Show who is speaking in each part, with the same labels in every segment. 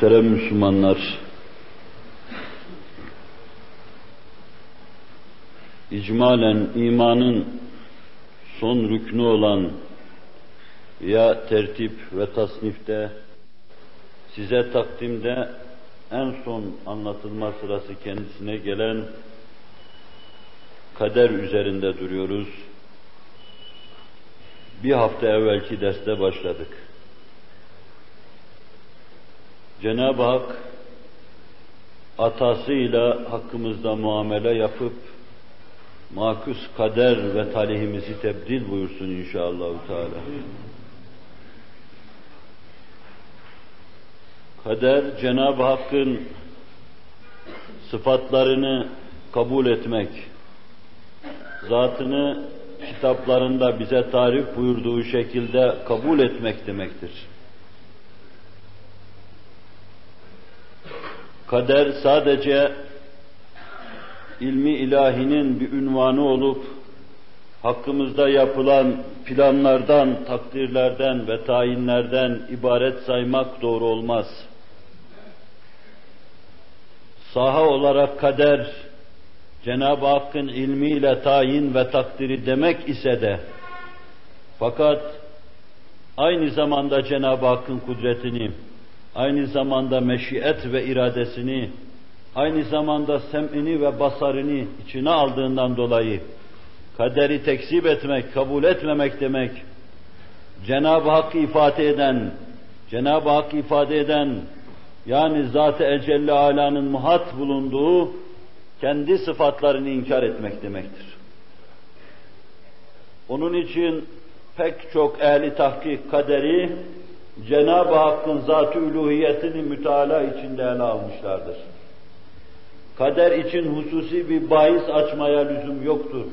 Speaker 1: Muhterem Müslümanlar, icmalen imanın son rüknü olan ya tertip ve tasnifte size takdimde en son anlatılma sırası kendisine gelen kader üzerinde duruyoruz. Bir hafta evvelki derste başladık. Cenab-ı Hak atasıyla hakkımızda muamele yapıp makus kader ve talihimizi tebdil buyursun inşallah Teala. Kader Cenab-ı Hakk'ın sıfatlarını kabul etmek, zatını kitaplarında bize tarif buyurduğu şekilde kabul etmek demektir. Kader sadece ilmi ilahinin bir ünvanı olup hakkımızda yapılan planlardan, takdirlerden ve tayinlerden ibaret saymak doğru olmaz. Saha olarak kader, Cenab-ı Hakk'ın ilmiyle tayin ve takdiri demek ise de, fakat aynı zamanda Cenab-ı Hakk'ın kudretini, aynı zamanda meşiyet ve iradesini, aynı zamanda sem'ini ve basarını içine aldığından dolayı, kaderi tekzip etmek, kabul etmemek demek, Cenab-ı Hakk'ı ifade eden, Cenab-ı Hakk'ı ifade eden, yani Zat-ı Ecelle Ala'nın muhat bulunduğu kendi sıfatlarını inkar etmek demektir. Onun için pek çok ehli tahkik kaderi Cenab-ı Hakk'ın zat-ı üluhiyetini müteala içinde ele almışlardır. Kader için hususi bir bahis açmaya lüzum yoktur.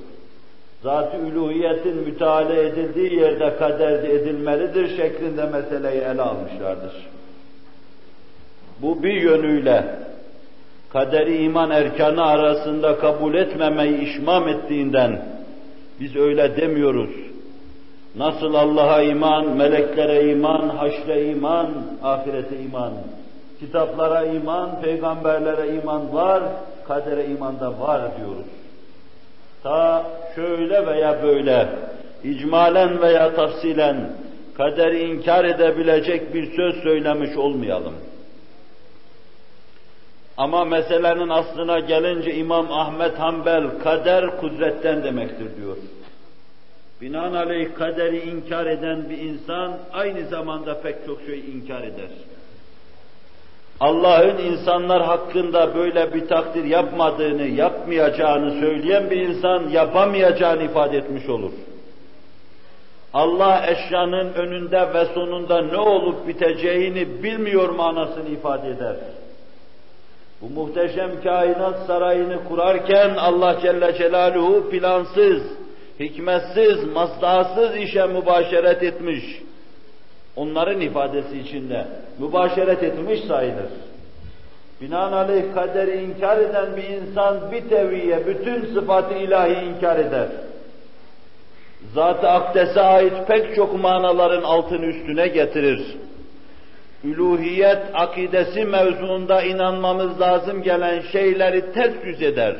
Speaker 1: Zat-ı üluhiyetin müteala edildiği yerde kader edilmelidir şeklinde meseleyi ele almışlardır. Bu bir yönüyle kaderi iman erkanı arasında kabul etmemeyi işmam ettiğinden biz öyle demiyoruz. Nasıl Allah'a iman, meleklere iman, haşre iman, ahirete iman, kitaplara iman, peygamberlere iman var, kadere iman da var diyoruz. Ta şöyle veya böyle, icmalen veya tafsilen kaderi inkar edebilecek bir söz söylemiş olmayalım. Ama meselenin aslına gelince İmam Ahmet Hanbel kader kudretten demektir diyor. Binaenaleyh kaderi inkar eden bir insan aynı zamanda pek çok şey inkar eder. Allah'ın insanlar hakkında böyle bir takdir yapmadığını, yapmayacağını söyleyen bir insan yapamayacağını ifade etmiş olur. Allah eşyanın önünde ve sonunda ne olup biteceğini bilmiyor manasını ifade eder. Bu muhteşem kainat sarayını kurarken Allah Celle Celaluhu plansız, hikmetsiz, maslahatsız işe mübaşeret etmiş. Onların ifadesi içinde mübaşeret etmiş sayılır. Binaenaleyh kaderi inkar eden bir insan bir teviye bütün sıfatı ilahi inkar eder. Zat-ı akdese ait pek çok manaların altını üstüne getirir. Üluhiyet akidesi mevzuunda inanmamız lazım gelen şeyleri ters yüz eder.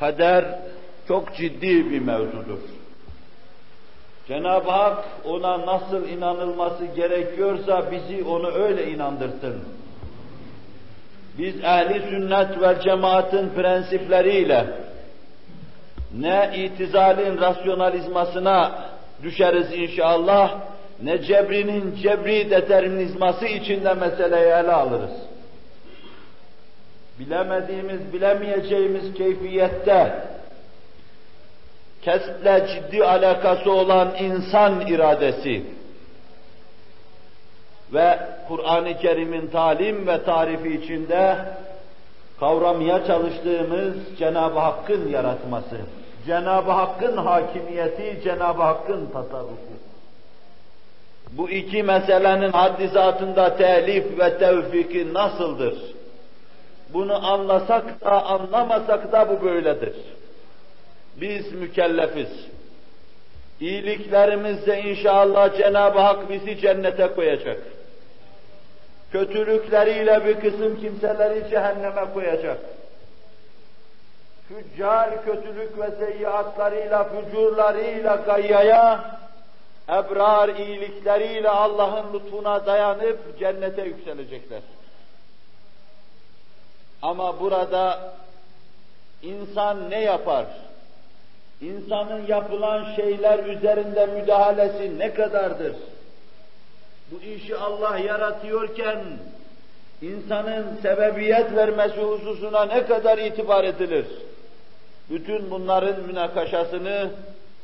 Speaker 1: Kader çok ciddi bir mevzudur. Cenab-ı Hak ona nasıl inanılması gerekiyorsa bizi onu öyle inandırsın. Biz ehli sünnet ve cemaatin prensipleriyle ne itizalin rasyonalizmasına düşeriz inşallah, ne cebrinin cebri determinizması içinde meseleyi ele alırız. Bilemediğimiz, bilemeyeceğimiz keyfiyette kesple ciddi alakası olan insan iradesi ve Kur'an-ı Kerim'in talim ve tarifi içinde kavramaya çalıştığımız Cenab-ı Hakk'ın yaratması, Cenab-ı Hakk'ın hakimiyeti, Cenab-ı Hakk'ın tasarrufu. Bu iki meselenin haddizatında telif ve tevfiki nasıldır? Bunu anlasak da anlamasak da bu böyledir. Biz mükellefiz. İyiliklerimizle inşallah Cenab-ı Hak bizi cennete koyacak. kötülükleriyle bir kısım kimseleri cehenneme koyacak. Füccar kötülük ve seyyiatlarıyla, fücurlarıyla gayyaya, ebrar iyilikleriyle Allah'ın lütfuna dayanıp cennete yükselecekler. Ama burada insan ne yapar? İnsanın yapılan şeyler üzerinde müdahalesi ne kadardır? Bu işi Allah yaratıyorken insanın sebebiyet vermesi hususuna ne kadar itibar edilir? Bütün bunların münakaşasını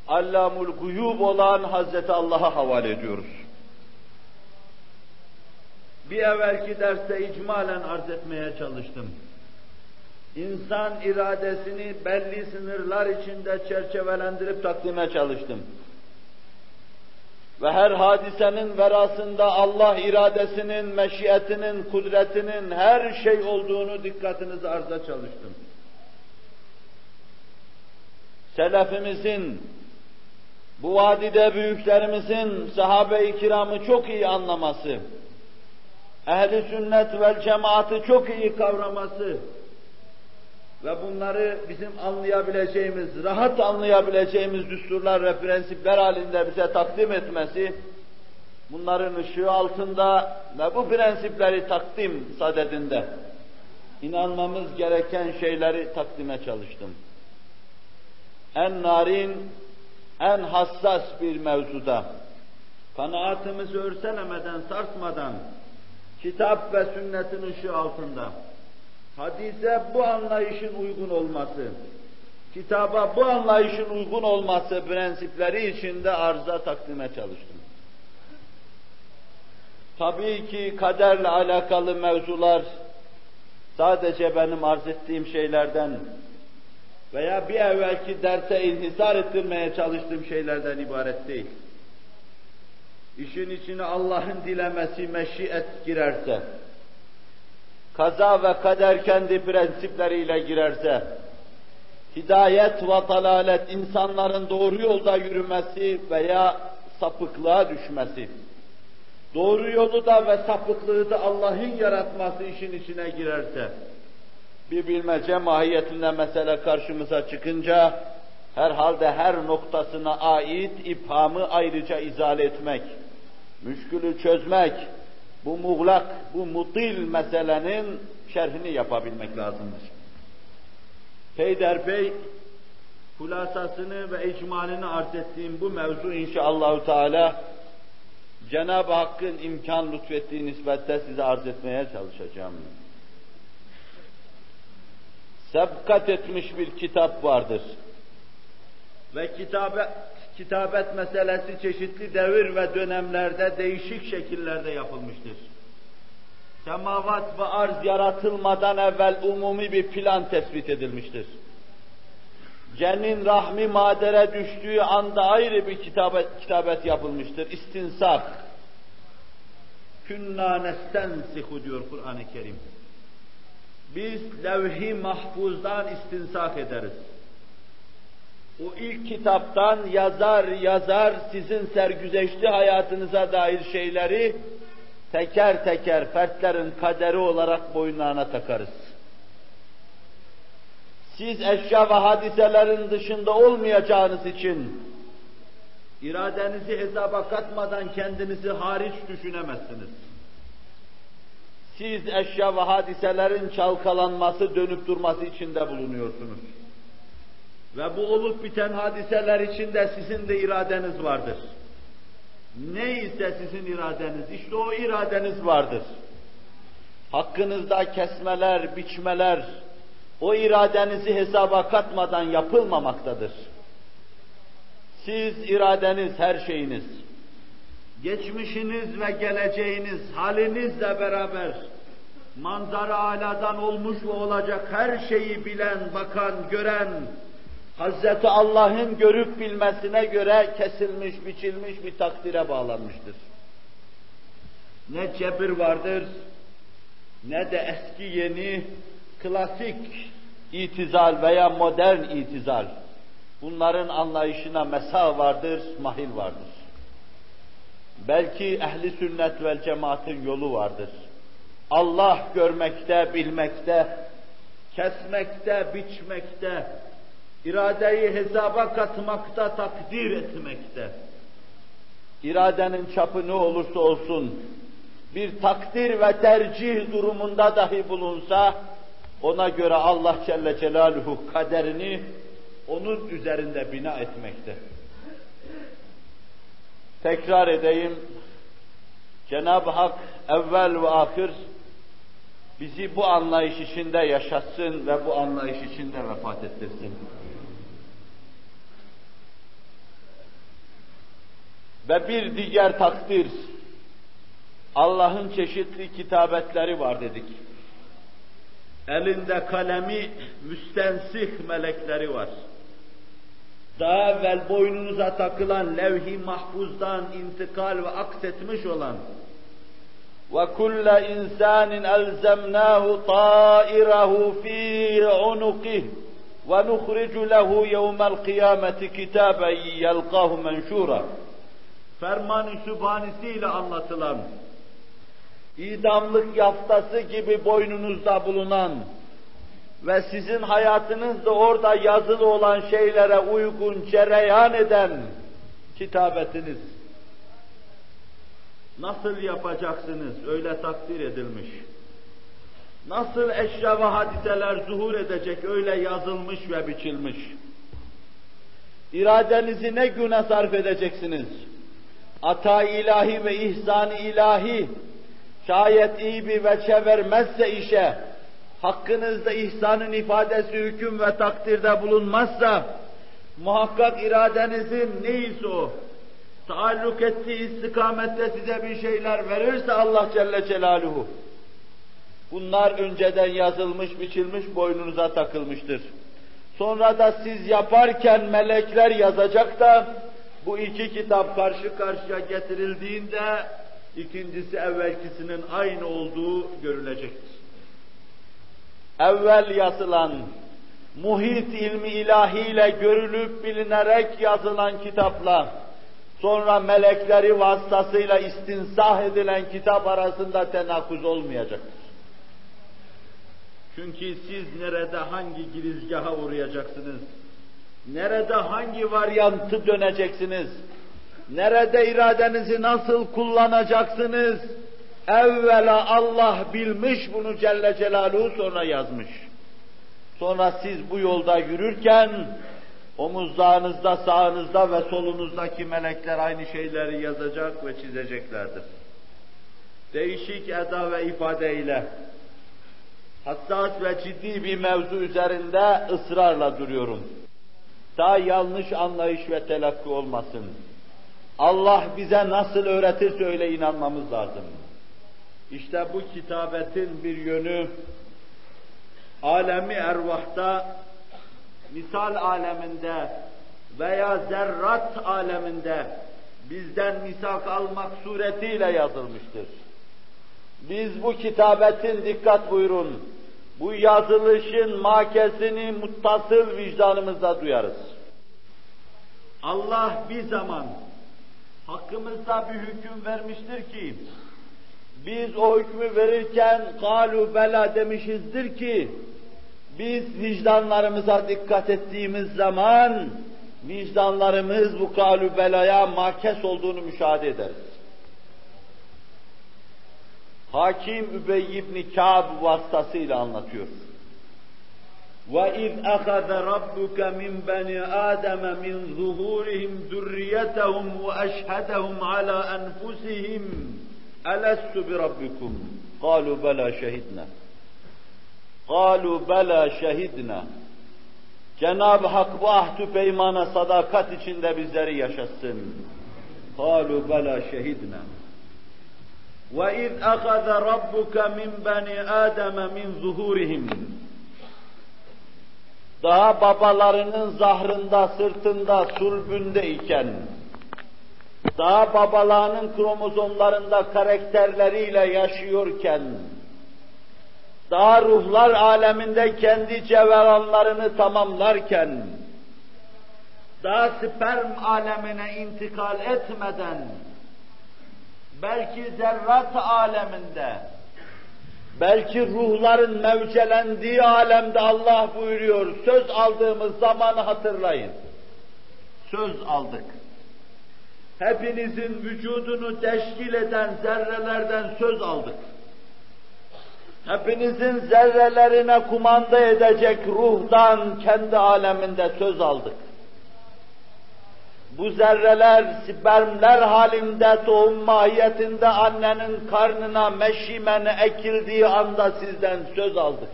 Speaker 1: Allamul Guyub olan Hazreti Allah'a havale ediyoruz. Bir evvelki derste icmalen arz etmeye çalıştım. İnsan iradesini belli sınırlar içinde çerçevelendirip takdime çalıştım. Ve her hadisenin verasında Allah iradesinin, meşiyetinin, kudretinin her şey olduğunu dikkatinizi arza çalıştım. Selefimizin, bu vadide büyüklerimizin sahabe-i kiramı çok iyi anlaması, ehli sünnet vel cemaati çok iyi kavraması ve bunları bizim anlayabileceğimiz, rahat anlayabileceğimiz düsturlar ve prensipler halinde bize takdim etmesi, bunların ışığı altında ve bu prensipleri takdim sadedinde inanmamız gereken şeyleri takdime çalıştım. En narin, en hassas bir mevzuda, kanaatimizi örselemeden, sarsmadan, kitap ve sünnetin ışığı altında, hadise bu anlayışın uygun olması, kitaba bu anlayışın uygun olması prensipleri içinde arıza takdime çalıştım. Tabii ki kaderle alakalı mevzular sadece benim arz ettiğim şeylerden veya bir evvelki derse inhisar ettirmeye çalıştığım şeylerden ibaret değil. İşin içine Allah'ın dilemesi meşiyet girerse, kaza ve kader kendi prensipleriyle girerse, hidayet ve dalalet insanların doğru yolda yürümesi veya sapıklığa düşmesi, doğru yolu da ve sapıklığı da Allah'ın yaratması işin içine girerse, bir bilmece mahiyetinde mesele karşımıza çıkınca, herhalde her noktasına ait iphamı ayrıca izale etmek, müşkülü çözmek, bu muğlak, bu mutil meselenin şerhini yapabilmek lazımdır. Peyderpey hulasasını ve icmalini arz ettiğim bu mevzu inşallahü teala Cenab-ı Hakk'ın imkan lütfettiği nispette size arz etmeye çalışacağım. Sebkat etmiş bir kitap vardır. Ve kitabe, kitabet meselesi çeşitli devir ve dönemlerde değişik şekillerde yapılmıştır. Semavat ve arz yaratılmadan evvel umumi bir plan tespit edilmiştir. Cenin rahmi madere düştüğü anda ayrı bir kitabet, kitabet yapılmıştır. İstinsak. Künna nestensihu diyor Kur'an-ı Kerim. Biz levh-i mahfuzdan istinsak ederiz o ilk kitaptan yazar yazar sizin sergüzeşti hayatınıza dair şeyleri teker teker fertlerin kaderi olarak boynlarına takarız. Siz eşya ve hadiselerin dışında olmayacağınız için iradenizi hesaba katmadan kendinizi hariç düşünemezsiniz. Siz eşya ve hadiselerin çalkalanması, dönüp durması içinde bulunuyorsunuz. Ve bu olup biten hadiseler içinde sizin de iradeniz vardır. Neyse sizin iradeniz, işte o iradeniz vardır. Hakkınızda kesmeler, biçmeler, o iradenizi hesaba katmadan yapılmamaktadır. Siz iradeniz, her şeyiniz, geçmişiniz ve geleceğiniz, halinizle beraber, manzara aladan olmuş ve olacak her şeyi bilen, bakan, gören, Hazreti Allah'ın görüp bilmesine göre kesilmiş, biçilmiş bir takdire bağlanmıştır. Ne cebir vardır, ne de eski yeni, klasik itizal veya modern itizal. Bunların anlayışına mesa vardır, mahil vardır. Belki ehli sünnet vel cemaatin yolu vardır. Allah görmekte, bilmekte, kesmekte, biçmekte, iradeyi hesaba katmakta, takdir etmekte. İradenin çapı ne olursa olsun, bir takdir ve tercih durumunda dahi bulunsa, ona göre Allah Celle Celaluhu kaderini onun üzerinde bina etmekte. Tekrar edeyim, Cenab-ı Hak evvel ve ahir bizi bu anlayış içinde yaşatsın ve bu anlayış içinde vefat ettirsin. Ve bir diğer takdir, Allah'ın çeşitli kitabetleri var dedik. Elinde kalemi müstensih melekleri var. Daha evvel boynunuza takılan levh-i mahfuzdan intikal ve aksetmiş olan وَكُلَّ إِنْسَانٍ أَلْزَمْنَاهُ طَائِرَهُ فِي عُنُقِهِ وَنُخْرِجُ لَهُ يَوْمَ الْقِيَامَةِ كِتَابًا يَلْقَاهُ مَنْشُورًا Ferman-ı Sübhanesiyle anlatılan, idamlık yaftası gibi boynunuzda bulunan ve sizin hayatınızda orada yazılı olan şeylere uygun cereyan eden kitabetiniz. Nasıl yapacaksınız? Öyle takdir edilmiş. Nasıl eşya ve hadiseler zuhur edecek? Öyle yazılmış ve biçilmiş. İradenizi ne güne sarf edeceksiniz? Ata ilahi ve ihsan ilahi şayet iyi bir veçe vermezse işe, hakkınızda ihsanın ifadesi hüküm ve takdirde bulunmazsa, muhakkak iradenizin neyse o, taalluk ettiği istikamette size bir şeyler verirse Allah Celle Celaluhu, bunlar önceden yazılmış, biçilmiş, boynunuza takılmıştır. Sonra da siz yaparken melekler yazacak da, bu iki kitap karşı karşıya getirildiğinde, ikincisi evvelkisinin aynı olduğu görülecektir. Evvel yazılan, muhit ilmi ilahiyle görülüp bilinerek yazılan kitapla, sonra melekleri vasıtasıyla istinsah edilen kitap arasında tenakuz olmayacaktır. Çünkü siz nerede hangi girizgaha uğrayacaksınız? Nerede hangi varyantı döneceksiniz? Nerede iradenizi nasıl kullanacaksınız? Evvela Allah bilmiş bunu Celle Celaluhu sonra yazmış. Sonra siz bu yolda yürürken omuzlarınızda, sağınızda ve solunuzdaki melekler aynı şeyleri yazacak ve çizeceklerdir. Değişik eda ve ifadeyle hassas ve ciddi bir mevzu üzerinde ısrarla duruyorum. Daha yanlış anlayış ve telakki olmasın. Allah bize nasıl öğretirse öyle inanmamız lazım. İşte bu kitabetin bir yönü alemi ervahta, misal aleminde veya zerrat aleminde bizden misak almak suretiyle yazılmıştır. Biz bu kitabetin dikkat buyurun, bu yazılışın makesini muttasıl vicdanımızda duyarız. Allah bir zaman hakkımızda bir hüküm vermiştir ki, biz o hükmü verirken galu bela demişizdir ki, biz vicdanlarımıza dikkat ettiğimiz zaman, vicdanlarımız bu galu belaya makes olduğunu müşahede ederiz. Hakim Übey ibn Kâb vasıtasıyla anlatıyor. وَاِذْ أَخَذَ رَبُّكَ مِنْ بَنِي آدَمَ مِنْ ظُهُورِهِمْ ذُرِّيَّتَهُمْ وَأَشْهَدَهُمْ عَلَى أَنْفُسِهِمْ أَلَسْتُ بِرَبِّكُمْ قَالُوا بَلَا شَهِدْنَا قَالُوا بَلَا شَهِدْنَا Cenab-ı Hak bu ahdü peymana sadakat içinde bizleri yaşatsın. قَالُوا بَلَا شَهِدْنَا وَاِذْ أَخَذَ رَبُّكَ مِنْ بَنِي آدَمَ مِنْ ظُهُورِهِمْ Daha babalarının zahrında, sırtında, sulbünde iken, daha babalarının kromozomlarında karakterleriyle yaşıyorken, daha ruhlar aleminde kendi cevheranlarını tamamlarken, daha sperm alemine intikal etmeden, belki zerrat aleminde, Belki ruhların mevcelendiği alemde Allah buyuruyor, söz aldığımız zamanı hatırlayın. Söz aldık. Hepinizin vücudunu teşkil eden zerrelerden söz aldık. Hepinizin zerrelerine kumanda edecek ruhdan kendi aleminde söz aldık. Bu zerreler spermler halinde tohum mahiyetinde annenin karnına meşimene ekildiği anda sizden söz aldık.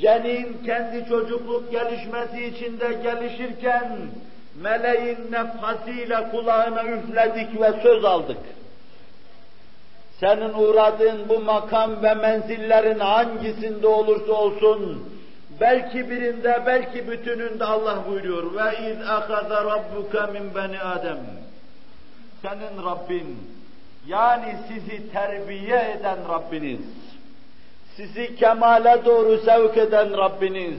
Speaker 1: Cenin kendi çocukluk gelişmesi içinde gelişirken meleğin nefhasıyla kulağına üfledik ve söz aldık. Senin uğradığın bu makam ve menzillerin hangisinde olursa olsun, belki birinde, belki bütününde Allah buyuruyor. Ve iz ahaza rabbuka min bani Adem. Senin Rabbin, yani sizi terbiye eden Rabbiniz, sizi kemale doğru sevk eden Rabbiniz,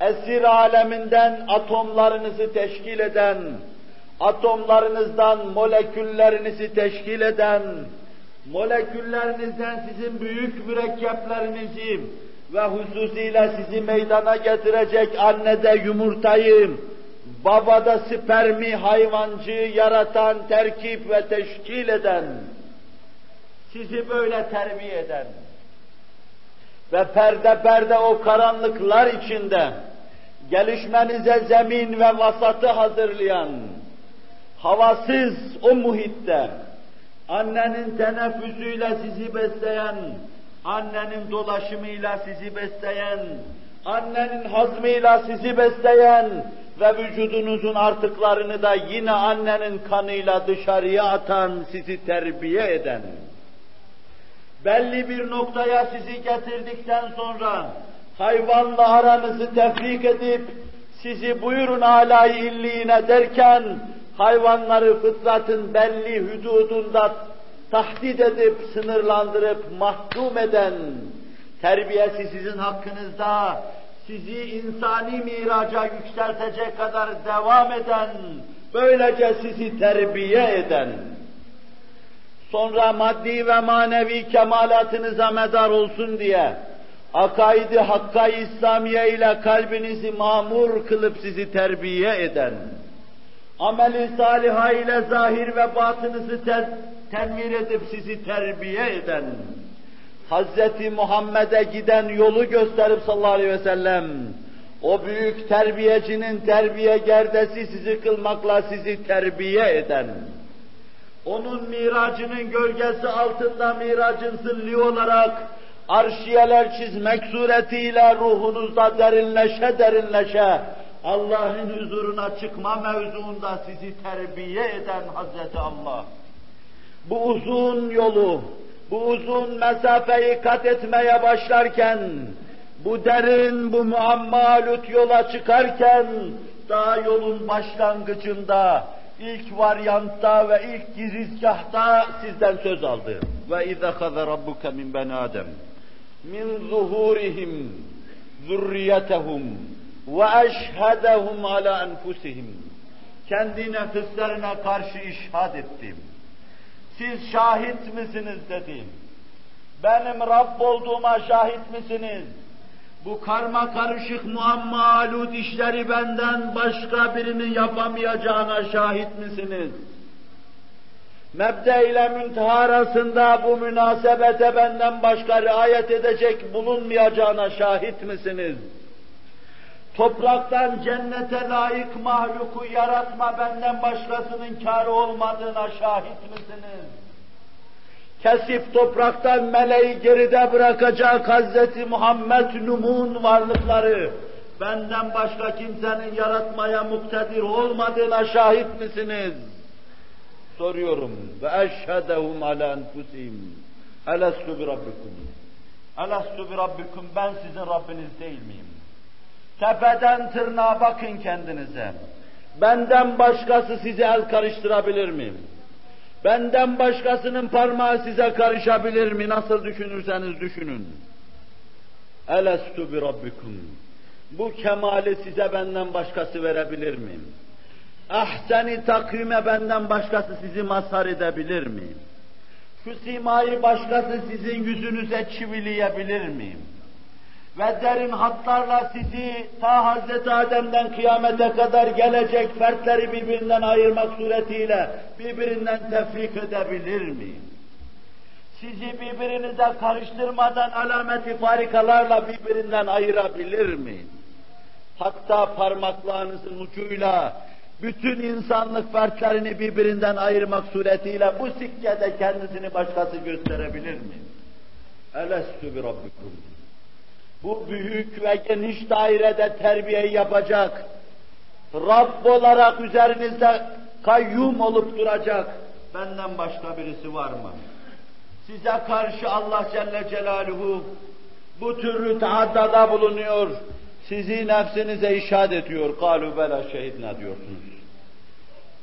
Speaker 1: esir aleminden atomlarınızı teşkil eden, atomlarınızdan moleküllerinizi teşkil eden, moleküllerinizden sizin büyük mürekkeplerinizi ve hususiyle sizi meydana getirecek annede yumurtayı, babada spermi hayvancı yaratan, terkip ve teşkil eden, sizi böyle terbiye eden ve perde perde o karanlıklar içinde gelişmenize zemin ve vasatı hazırlayan, havasız o muhitte, annenin teneffüsüyle sizi besleyen, annenin dolaşımıyla sizi besleyen, annenin hazmıyla sizi besleyen ve vücudunuzun artıklarını da yine annenin kanıyla dışarıya atan, sizi terbiye eden, belli bir noktaya sizi getirdikten sonra hayvanla aranızı tefrik edip sizi buyurun alay illiğine derken hayvanları fıtratın belli hududunda tahdit edip, sınırlandırıp, mahkum eden, terbiyesi sizin hakkınızda, sizi insani miraca yükseltecek kadar devam eden, böylece sizi terbiye eden, sonra maddi ve manevi kemalatınıza medar olsun diye, akaidi hakka İslamiye ile kalbinizi mamur kılıp sizi terbiye eden, ameli saliha ile zahir ve batınızı ter tenvir edip sizi terbiye eden, Hazreti Muhammed'e giden yolu gösterip sallallahu aleyhi ve sellem, o büyük terbiyecinin terbiye gerdesi sizi kılmakla sizi terbiye eden, onun miracının gölgesi altında miracın zilli olarak arşiyeler çizmek suretiyle ruhunuzda derinleşe derinleşe Allah'ın huzuruna çıkma mevzuunda sizi terbiye eden Hazreti Allah. Bu uzun yolu, bu uzun mesafeyi kat etmeye başlarken, bu derin, bu muammalut yola çıkarken, daha yolun başlangıcında, ilk varyantta ve ilk girizgahta sizden söz aldı. Ve izâ khâze rabbuke min ben Adem min zuhurihim zurriyetehum ve eşhedehum ala enfusihim. Kendi nefislerine karşı işhad ettim. Siz şahit misiniz dedim. Benim Rabb olduğuma şahit misiniz? Bu karma karışık muamma alud işleri benden başka birinin yapamayacağına şahit misiniz? Mebde ile münteha arasında bu münasebete benden başka riayet edecek bulunmayacağına şahit misiniz? Topraktan cennete layık mahluku yaratma benden başkasının kârı olmadığına şahit misiniz? Kesip topraktan meleği geride bırakacak Hazreti Muhammed Numun varlıkları benden başka kimsenin yaratmaya muktedir olmadığına şahit misiniz? Soruyorum. Ve eşhedehum ala enfusihim. Elestu bi rabbikum. Elestu bi rabbikum. Ben sizin Rabbiniz değil miyim? Tepeden tırnağa bakın kendinize. Benden başkası size el karıştırabilir mi? Benden başkasının parmağı size karışabilir mi? Nasıl düşünürseniz düşünün. Elestu bi rabbikum. Bu kemali size benden başkası verebilir mi? Ahseni takvime benden başkası sizi mazhar edebilir mi? Şu simayı başkası sizin yüzünüze çivileyebilir miyim? Ve derin hatlarla sizi ta Hazreti Adem'den kıyamete kadar gelecek fertleri birbirinden ayırmak suretiyle birbirinden tefrik edebilir miyim? Sizi birbirinize karıştırmadan alameti farikalarla birbirinden ayırabilir miyim? Hatta parmaklarınızın ucuyla bütün insanlık fertlerini birbirinden ayırmak suretiyle bu sikkede kendisini başkası gösterebilir mi? Elestü bi rabbikum. Bu büyük ve geniş dairede terbiyeyi yapacak, Rabb olarak üzerinizde kayyum olup duracak benden başka birisi var mı? Size karşı Allah Celle Celaluhu bu türlü taaddada bulunuyor, sizi nefsinize işaret ediyor. Kalu bela şehidna diyorsunuz.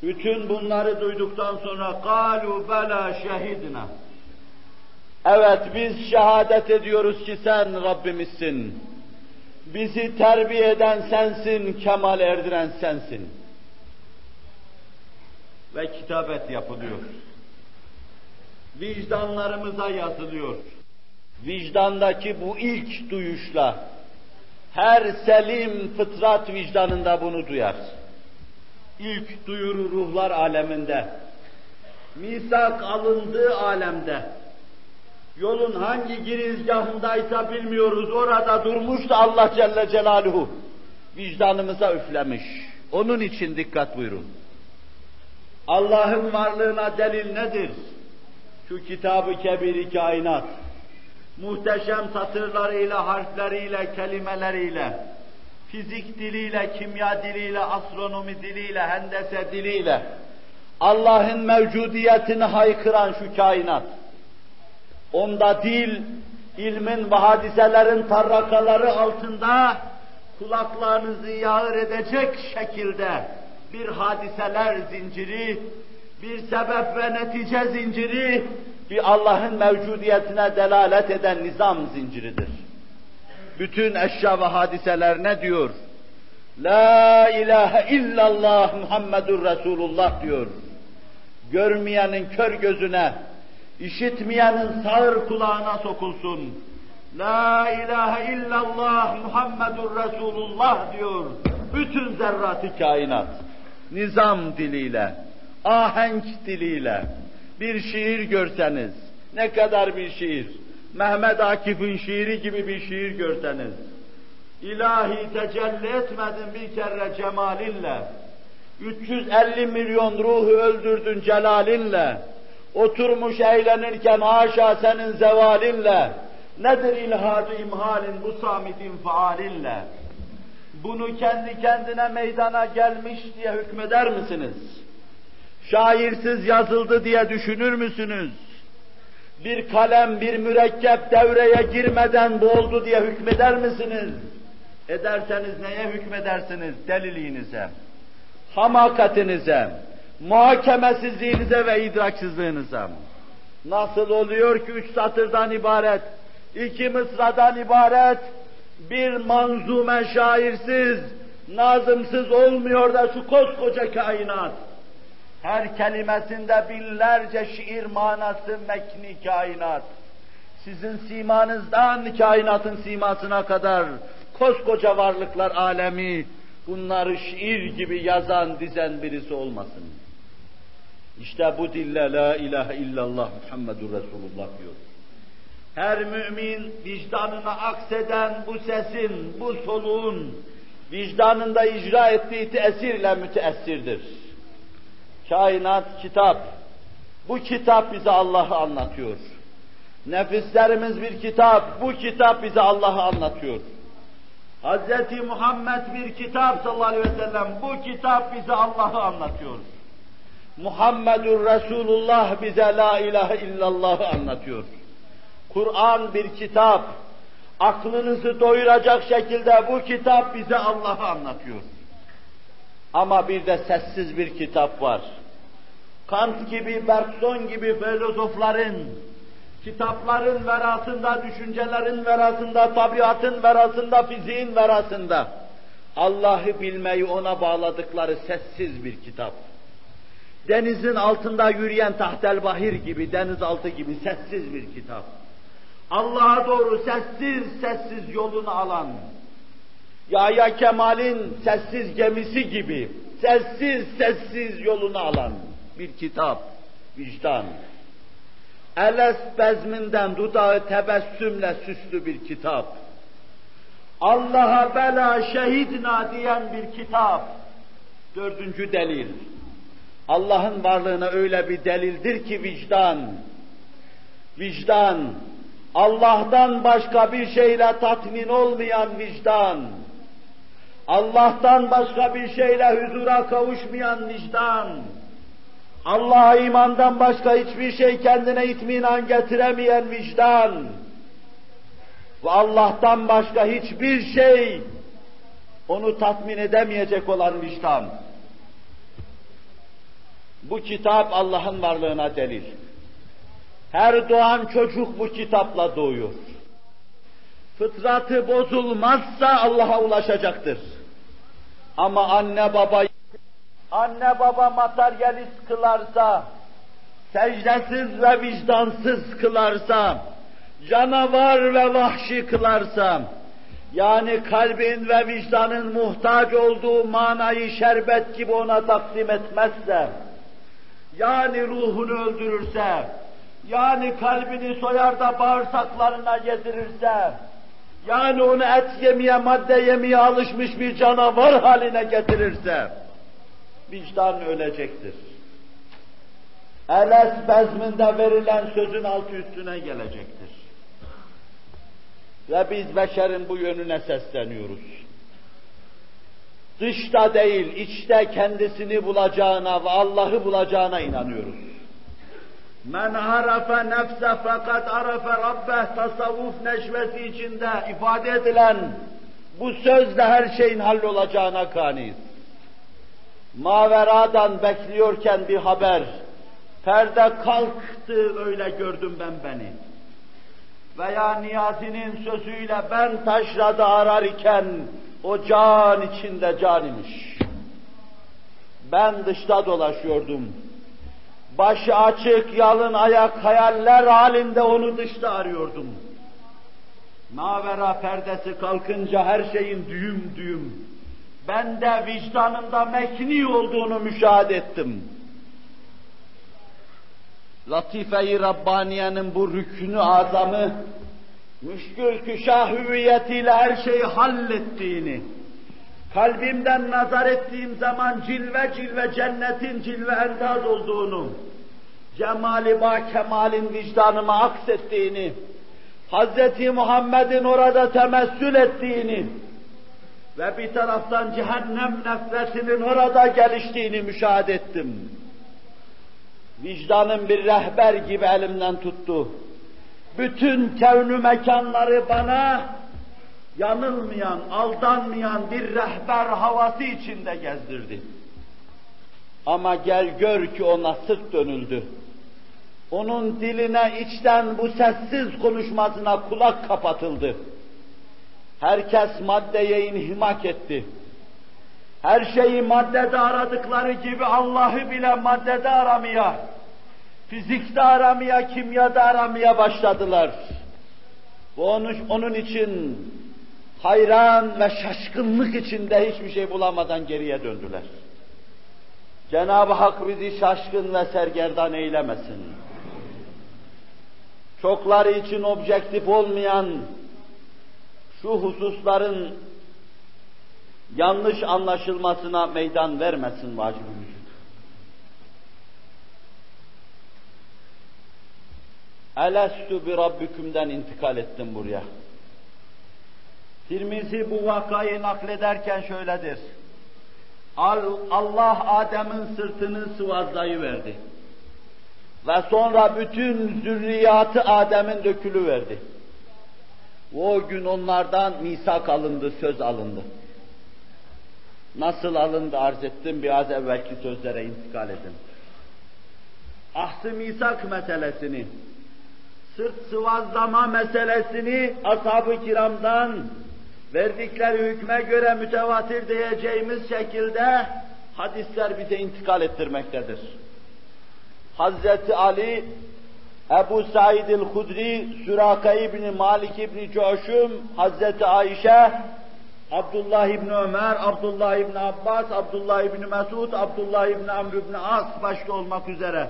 Speaker 1: Bütün bunları duyduktan sonra kalu bela şehidna. Evet biz şehadet ediyoruz ki sen Rabbimizsin. Bizi terbiye eden sensin, kemal erdiren sensin. Ve kitabet yapılıyor. Vicdanlarımıza yazılıyor. Vicdandaki bu ilk duyuşla her selim fıtrat vicdanında bunu duyar. İlk duyuru ruhlar aleminde, misak alındığı alemde, yolun hangi girizgahındaysa bilmiyoruz, orada durmuş da Allah Celle Celaluhu vicdanımıza üflemiş. Onun için dikkat buyurun. Allah'ın varlığına delil nedir? Şu kitabı kebiri kainat, muhteşem satırlarıyla, harfleriyle, kelimeleriyle, fizik diliyle, kimya diliyle, astronomi diliyle, hendese diliyle, Allah'ın mevcudiyetini haykıran şu kainat, onda dil, ilmin ve hadiselerin tarrakaları altında kulaklarınızı yağır edecek şekilde bir hadiseler zinciri, bir sebep ve netice zinciri, bir Allah'ın mevcudiyetine delalet eden nizam zinciridir. Bütün eşya ve hadiseler ne diyor? La ilahe illallah Muhammedur Resulullah diyor. Görmeyenin kör gözüne, işitmeyenin sağır kulağına sokulsun. La ilahe illallah Muhammedur Resulullah diyor. Bütün zerratı kainat. Nizam diliyle, ahenk diliyle, bir şiir görseniz, ne kadar bir şiir, Mehmet Akif'in şiiri gibi bir şiir görseniz, ilahi tecelli etmedin bir kere cemalinle, 350 milyon ruhu öldürdün celalinle, oturmuş eğlenirken haşa senin zevalinle, nedir ilhadı imhalin bu samidin faalinle, bunu kendi kendine meydana gelmiş diye hükmeder misiniz? şairsiz yazıldı diye düşünür müsünüz? Bir kalem, bir mürekkep devreye girmeden boğuldu diye hükmeder misiniz? Ederseniz neye hükmedersiniz? Deliliğinize, hamakatinize, muhakemesizliğinize ve idraksızlığınıza. Nasıl oluyor ki üç satırdan ibaret, iki mısradan ibaret, bir manzume şairsiz, nazımsız olmuyor da şu koskoca kainat, her kelimesinde binlerce şiir manası mekni kainat. Sizin simanızdan kainatın simasına kadar koskoca varlıklar alemi bunları şiir gibi yazan, dizen birisi olmasın. İşte bu dille la ilahe illallah Muhammedur Resulullah diyor. Her mümin vicdanına akseden bu sesin, bu soluğun vicdanında icra ettiği tesirle müteessirdir. Kainat kitap. Bu kitap bize Allah'ı anlatıyor. Nefislerimiz bir kitap. Bu kitap bize Allah'ı anlatıyor. Hz. Muhammed bir kitap sallallahu aleyhi ve sellem. Bu kitap bize Allah'ı anlatıyor. Muhammedur Resulullah bize la ilahe illallah'ı anlatıyor. Kur'an bir kitap. Aklınızı doyuracak şekilde bu kitap bize Allah'ı anlatıyor. Ama bir de sessiz bir kitap var. Kant gibi, Bergson gibi filozofların, kitapların verasında, düşüncelerin verasında, tabiatın verasında, fiziğin verasında Allah'ı bilmeyi ona bağladıkları sessiz bir kitap. Denizin altında yürüyen tahtel bahir gibi, denizaltı gibi sessiz bir kitap. Allah'a doğru sessiz sessiz yolunu alan, Yahya Kemal'in sessiz gemisi gibi sessiz sessiz yolunu alan bir kitap, vicdan. Eles bezminden dudağı tebessümle süslü bir kitap. Allah'a bela şehidna diyen bir kitap. Dördüncü delil. Allah'ın varlığına öyle bir delildir ki vicdan. Vicdan, Allah'tan başka bir şeyle tatmin olmayan vicdan, Allah'tan başka bir şeyle huzura kavuşmayan vicdan, Allah'a imandan başka hiçbir şey kendine itminan getiremeyen vicdan ve Allah'tan başka hiçbir şey onu tatmin edemeyecek olan vicdan. Bu kitap Allah'ın varlığına delil. Her doğan çocuk bu kitapla doğuyor. Fıtratı bozulmazsa Allah'a ulaşacaktır. Ama anne baba anne baba materyalist kılarsa, secdesiz ve vicdansız kılarsa, canavar ve vahşi kılarsa, yani kalbin ve vicdanın muhtaç olduğu manayı şerbet gibi ona takdim etmezse, yani ruhunu öldürürse, yani kalbini soyar da bağırsaklarına yedirirse, yani onu et yemeye, madde yemeye alışmış bir canavar haline getirirse, vicdan ölecektir. Eles bezminde verilen sözün altı üstüne gelecektir. Ve biz beşerin bu yönüne sesleniyoruz. Dışta değil, içte kendisini bulacağına ve Allah'ı bulacağına inanıyoruz. Men arafe nefse fakat arafe rabbeh tasavvuf neşvesi içinde ifade edilen bu sözle her şeyin hallolacağına kaniyiz. Maveradan bekliyorken bir haber, perde kalktı öyle gördüm ben beni. Veya Niyazi'nin sözüyle ben taşrada arar iken o can içinde can imiş. Ben dışta dolaşıyordum. Başı açık, yalın ayak hayaller halinde onu dışta arıyordum. Mavera perdesi kalkınca her şeyin düğüm düğüm, ben de vicdanımda mekni olduğunu müşahede ettim. Latife-i Rabbaniye'nin bu rükünü azamı, müşkül küşah hüviyetiyle her şeyi hallettiğini, kalbimden nazar ettiğim zaman cilve cilve cennetin cilve endaz olduğunu, cemali ba kemalin vicdanıma aksettiğini, Hz. Muhammed'in orada temessül ettiğini ve bir taraftan cehennem nefretinin orada geliştiğini müşahede ettim. Vicdanım bir rehber gibi elimden tuttu. Bütün kevnü mekanları bana yanılmayan, aldanmayan bir rehber havası içinde gezdirdi. Ama gel gör ki ona sırt dönüldü. Onun diline içten bu sessiz konuşmasına kulak kapatıldı. Herkes maddeye inhimak etti. Her şeyi maddede aradıkları gibi Allah'ı bile maddede aramaya, fizikte aramaya, kimyada aramaya başladılar. Ve onun, onun için hayran ve şaşkınlık içinde hiçbir şey bulamadan geriye döndüler. Cenab-ı Hak bizi şaşkın ve sergerdan eylemesin. Çokları için objektif olmayan şu hususların yanlış anlaşılmasına meydan vermesin vacib Elestu bi rabbikümden intikal ettim buraya. Tirmizi bu vakayı naklederken şöyledir. Allah Adem'in sırtını sıvazlayıverdi. Ve sonra bütün zürriyatı Adem'in dökülü verdi. O gün onlardan misak alındı, söz alındı. Nasıl alındı arz ettim, biraz evvelki sözlere intikal edin. Ahsı misak meselesini, sırt sıvazlama meselesini ashab-ı kiramdan verdikleri hükme göre mütevatir diyeceğimiz şekilde hadisler bize intikal ettirmektedir. Hazreti Ali, Ebu Said el-Hudri, Süraka İbni Malik İbni Coşum, Hazreti Ayşe, Abdullah İbni Ömer, Abdullah İbni Abbas, Abdullah İbni Mesud, Abdullah İbni Amr İbni As başta olmak üzere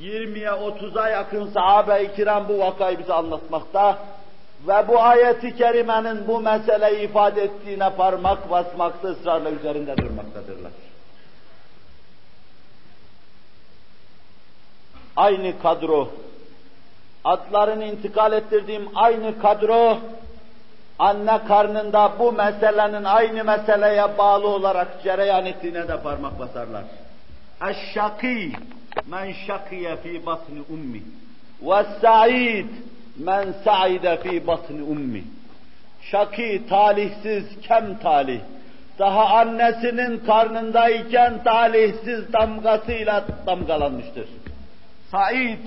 Speaker 1: 20'ye 30'a yakın sahabe-i kiram bu vakayı bize anlatmakta ve bu ayeti kerimenin bu meseleyi ifade ettiğine parmak basmakta ısrarla üzerinde durmaktadırlar. Aynı kadro, adlarını intikal ettirdiğim aynı kadro, anne karnında bu meselenin aynı meseleye bağlı olarak cereyan ettiğine de parmak basarlar. Eşşakî men şakiye fi batni ummi ve sa'id men sa'ide fi batni ummi. Şaki, talihsiz, kem talih. Daha annesinin karnındayken talihsiz damgasıyla damgalanmıştır. Said,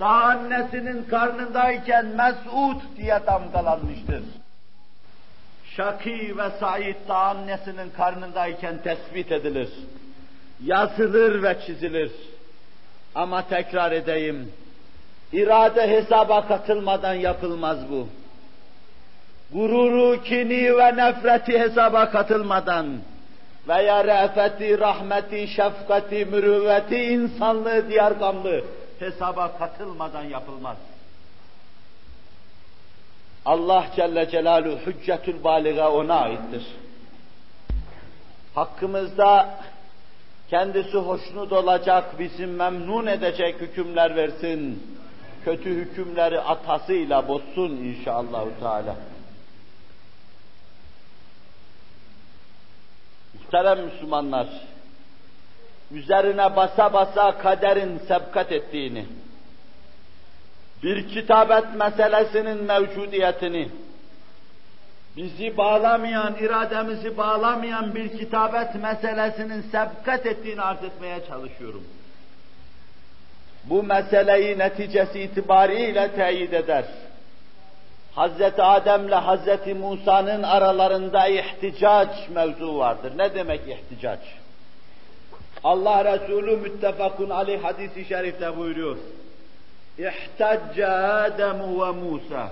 Speaker 1: daha annesinin karnındayken mes'ud diye damgalanmıştır. Şaki ve Said daha annesinin karnındayken tespit edilir. Yazılır ve çizilir. Ama tekrar edeyim, irade hesaba katılmadan yapılmaz bu. Gururu, kini ve nefreti hesaba katılmadan veya re'feti, rahmeti, şefkati, mürüvveti, insanlığı, diyargamlığı hesaba katılmadan yapılmaz. Allah Celle Celaluhu hüccetül baliga ona aittir. Hakkımızda kendisi hoşnut olacak, bizi memnun edecek hükümler versin. Kötü hükümleri atasıyla bozsun inşallah Teala. Muhterem Müslümanlar, üzerine basa basa kaderin sebkat ettiğini, bir kitabet meselesinin mevcudiyetini, bizi bağlamayan, irademizi bağlamayan bir kitabet meselesinin sebkat ettiğini arz etmeye çalışıyorum. Bu meseleyi neticesi itibariyle teyit eder. Hazreti Adem ile Hazreti Musa'nın aralarında ihticac mevzu vardır. Ne demek ihticac? Allah Resulü müttefakun aleyh hadisi şerifte buyuruyor. İhtacca Adem ve Musa.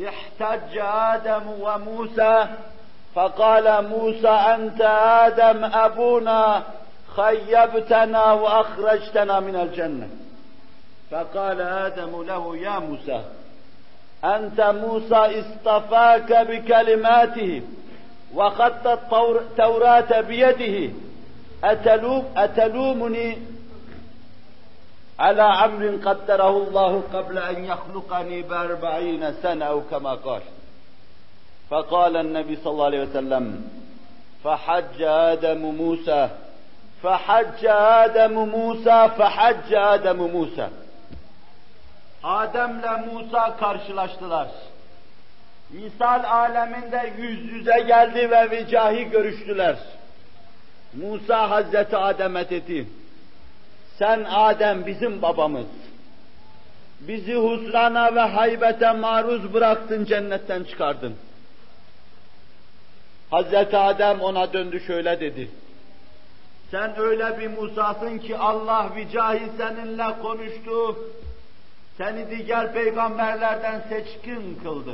Speaker 1: احتج آدم وموسى فقال موسى أنت آدم أبونا خيبتنا وأخرجتنا من الجنة. فقال آدم له يا موسى أنت موسى اصطفاك بكلماته وخط التوراة بيده أتلوم أتلومني على أمر قدره الله قبل أن يخلقني بأربعين سنة أو كما قال فقال النبي صلى الله عليه وسلم فحج آدم موسى فحج آدم موسى فحج آدم موسى Adem'le Musa karşılaştılar. Misal aleminde yüz yüze geldi ve vicahi görüştüler. Musa Hazreti Adem'e dedi, sen Adem bizim babamız. Bizi husrana ve haybete maruz bıraktın, cennetten çıkardın. Hazreti Adem ona döndü şöyle dedi. Sen öyle bir Musa'sın ki Allah vicahi seninle konuştu. Seni diğer peygamberlerden seçkin kıldı.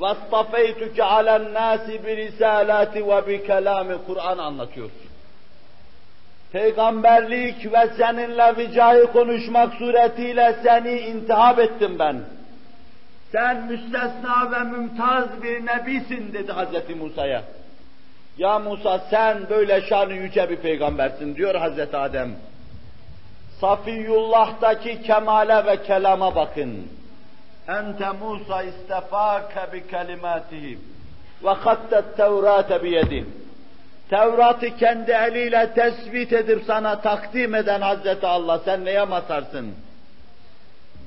Speaker 1: وَاسْطَفَيْتُكَ عَلَى النَّاسِ بِرِسَالَاتِ وَبِكَلَامِ Kur'an anlatıyor. Peygamberlik ve seninle vicahi konuşmak suretiyle seni intihap ettim ben. Sen müstesna ve mümtaz bir nebisin dedi Hazreti Musa'ya. Ya Musa sen böyle şanı yüce bir peygambersin diyor Hazreti Adem. Safiyullah'taki kemale ve kelama bakın. Ente Musa istefâke bi kelimâtihi ve hattet tevrâte biyedih. Tevrat'ı kendi eliyle tespit edip sana takdim eden Hazreti Allah sen neye masarsın?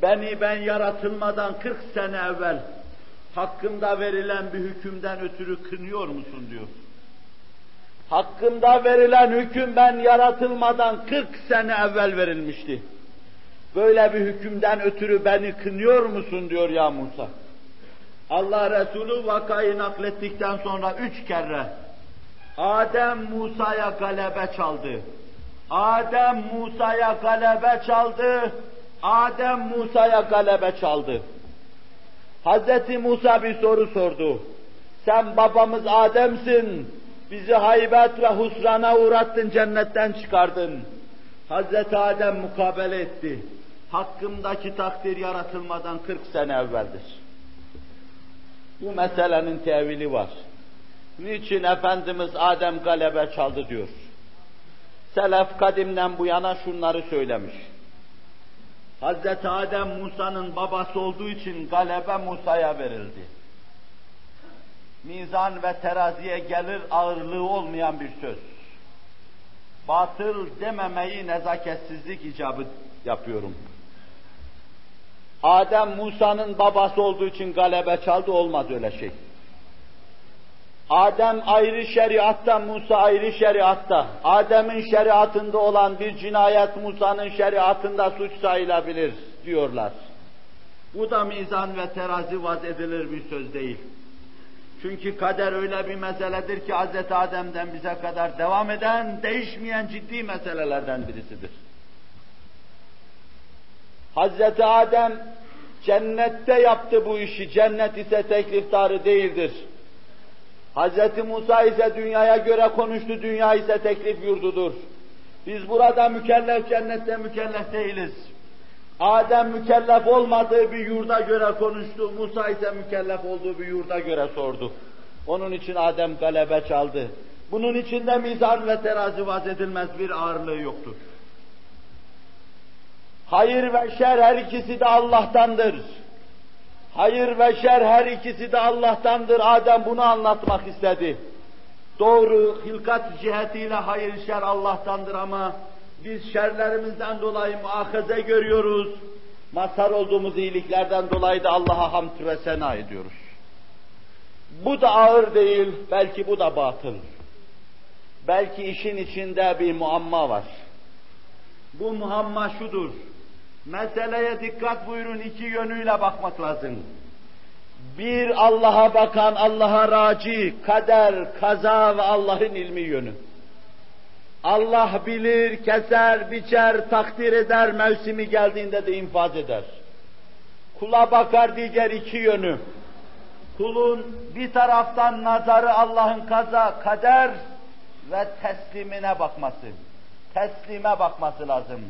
Speaker 1: Beni ben yaratılmadan 40 sene evvel hakkımda verilen bir hükümden ötürü kınıyor musun diyor. Hakkımda verilen hüküm ben yaratılmadan 40 sene evvel verilmişti. Böyle bir hükümden ötürü beni kınıyor musun diyor ya Musa. Allah Resulü vakayı naklettikten sonra üç kere Adem Musa'ya galebe çaldı. Adem Musa'ya galebe çaldı. Adem Musa'ya galebe çaldı. Hazreti Musa bir soru sordu. Sen babamız Adem'sin. Bizi haybet ve husrana uğrattın, cennetten çıkardın. Hazreti Adem mukabele etti. Hakkımdaki takdir yaratılmadan 40 sene evveldir. Bu meselenin tevili var. Niçin Efendimiz Adem galebe çaldı diyor. Selef kadimden bu yana şunları söylemiş. Hazreti Adem Musa'nın babası olduğu için galebe Musa'ya verildi. Mizan ve teraziye gelir ağırlığı olmayan bir söz. Batıl dememeyi nezaketsizlik icabı yapıyorum. Adem Musa'nın babası olduğu için galebe çaldı olmaz öyle şey. Adem ayrı şeriatta, Musa ayrı şeriatta. Adem'in şeriatında olan bir cinayet Musa'nın şeriatında suç sayılabilir diyorlar. Bu da mizan ve terazi vaz edilir bir söz değil. Çünkü kader öyle bir meseledir ki Hz. Adem'den bize kadar devam eden, değişmeyen ciddi meselelerden birisidir. Hz. Adem cennette yaptı bu işi, cennet ise tekliftarı değildir. Hz. Musa ise dünyaya göre konuştu, dünya ise teklif yurdudur. Biz burada mükellef, cennette mükellef değiliz. Adem mükellef olmadığı bir yurda göre konuştu, Musa ise mükellef olduğu bir yurda göre sordu. Onun için Adem galebe çaldı. Bunun içinde mizan ve terazi vaz edilmez bir ağırlığı yoktur. Hayır ve şer her ikisi de Allah'tandır. Hayır ve şer her ikisi de Allah'tandır. Adem bunu anlatmak istedi. Doğru, hilkat cihetiyle hayır şer Allah'tandır ama biz şerlerimizden dolayı muahaze görüyoruz. Mazhar olduğumuz iyiliklerden dolayı da Allah'a hamd ve sena ediyoruz. Bu da ağır değil, belki bu da batıl. Belki işin içinde bir muamma var. Bu muamma şudur. Meseleye dikkat buyurun iki yönüyle bakmak lazım. Bir Allah'a bakan, Allah'a raci, kader, kaza ve Allah'ın ilmi yönü. Allah bilir, keser, biçer, takdir eder, mevsimi geldiğinde de infaz eder. Kula bakar diğer iki yönü. Kulun bir taraftan nazarı Allah'ın kaza, kader ve teslimine bakması. Teslime bakması lazım.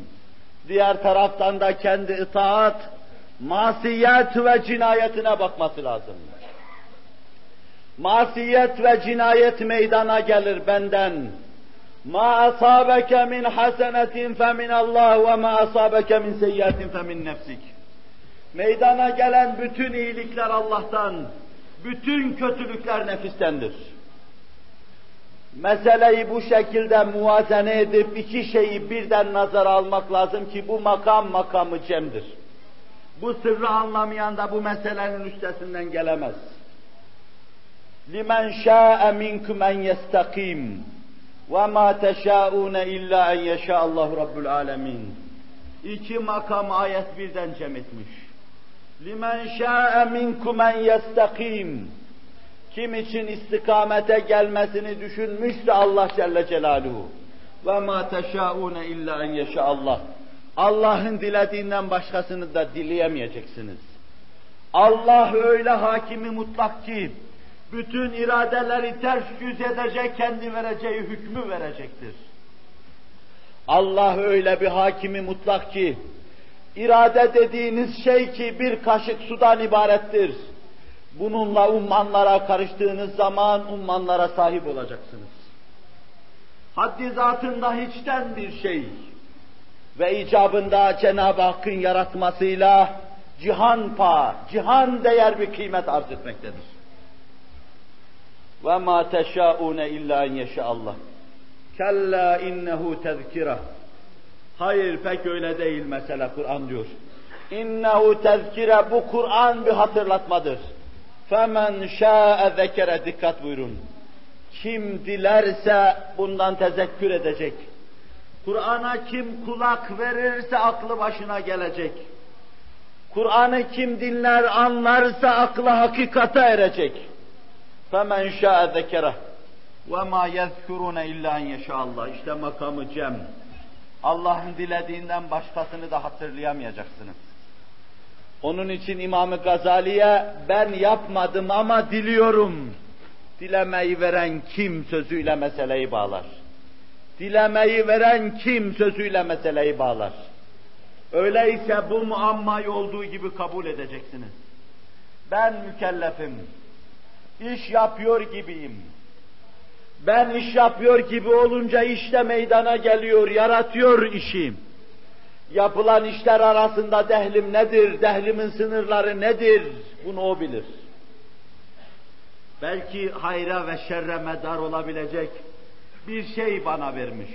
Speaker 1: Diğer taraftan da kendi itaat, masiyet ve cinayetine bakması lazım. Masiyet ve cinayet meydana gelir benden. Ma asabeke min hasenetin fe min Allah ve ma asabeke min seyyiatin fe min nefsik. Meydana gelen bütün iyilikler Allah'tan, bütün kötülükler nefistendir Meseleyi bu şekilde muvazene edip iki şeyi birden nazara almak lazım ki bu makam makamı cemdir. Bu sırrı anlamayan da bu meselenin üstesinden gelemez. لِمَنْ شَاءَ مِنْكُمْ اَنْ يَسْتَقِيمٌ وَمَا تَشَاءُونَ اِلَّا اَنْ يَشَاءَ اللّٰهُ رَبُّ الْعَالَمِينَ İki makam ayet birden cem etmiş. لِمَنْ شَاءَ مِنْكُمْ اَنْ يَسْتَقِيمٌ kim için istikamete gelmesini düşünmüşse Allah Celle Celaluhu. Ve ma teşaune illa en yeşa Allah. Allah'ın dilediğinden başkasını da dileyemeyeceksiniz. Allah öyle hakimi mutlak ki bütün iradeleri ters yüz edecek, kendi vereceği hükmü verecektir. Allah öyle bir hakimi mutlak ki irade dediğiniz şey ki bir kaşık sudan ibarettir Bununla ummanlara karıştığınız zaman ummanlara sahip olacaksınız. Haddi zatında hiçten bir şey ve icabında Cenab-ı Hakk'ın yaratmasıyla cihan pa, cihan değer bir kıymet arz etmektedir. Ve ma teşaune illa en yeşaallah. Kella innehu tezkira. Hayır pek öyle değil mesele Kur'an diyor. İnnehu tezkire bu Kur'an bir hatırlatmadır. Femen şa'e zekere dikkat buyurun. Kim dilerse bundan tezekkür edecek. Kur'an'a kim kulak verirse aklı başına gelecek. Kur'an'ı kim dinler anlarsa aklı hakikate erecek. Femen şa'e zekere ve ma yezkurune illa en yeşallah. İşte makamı cem. Allah'ın dilediğinden başkasını da hatırlayamayacaksınız. Onun için İmam-ı Gazali'ye ben yapmadım ama diliyorum. Dilemeyi veren kim sözüyle meseleyi bağlar. Dilemeyi veren kim sözüyle meseleyi bağlar. Öyleyse bu muammayı olduğu gibi kabul edeceksiniz. Ben mükellefim. İş yapıyor gibiyim. Ben iş yapıyor gibi olunca işte meydana geliyor, yaratıyor işim. Yapılan işler arasında dehlim nedir, dehlimin sınırları nedir, bunu o bilir. Belki hayra ve şerre medar olabilecek bir şey bana vermiş.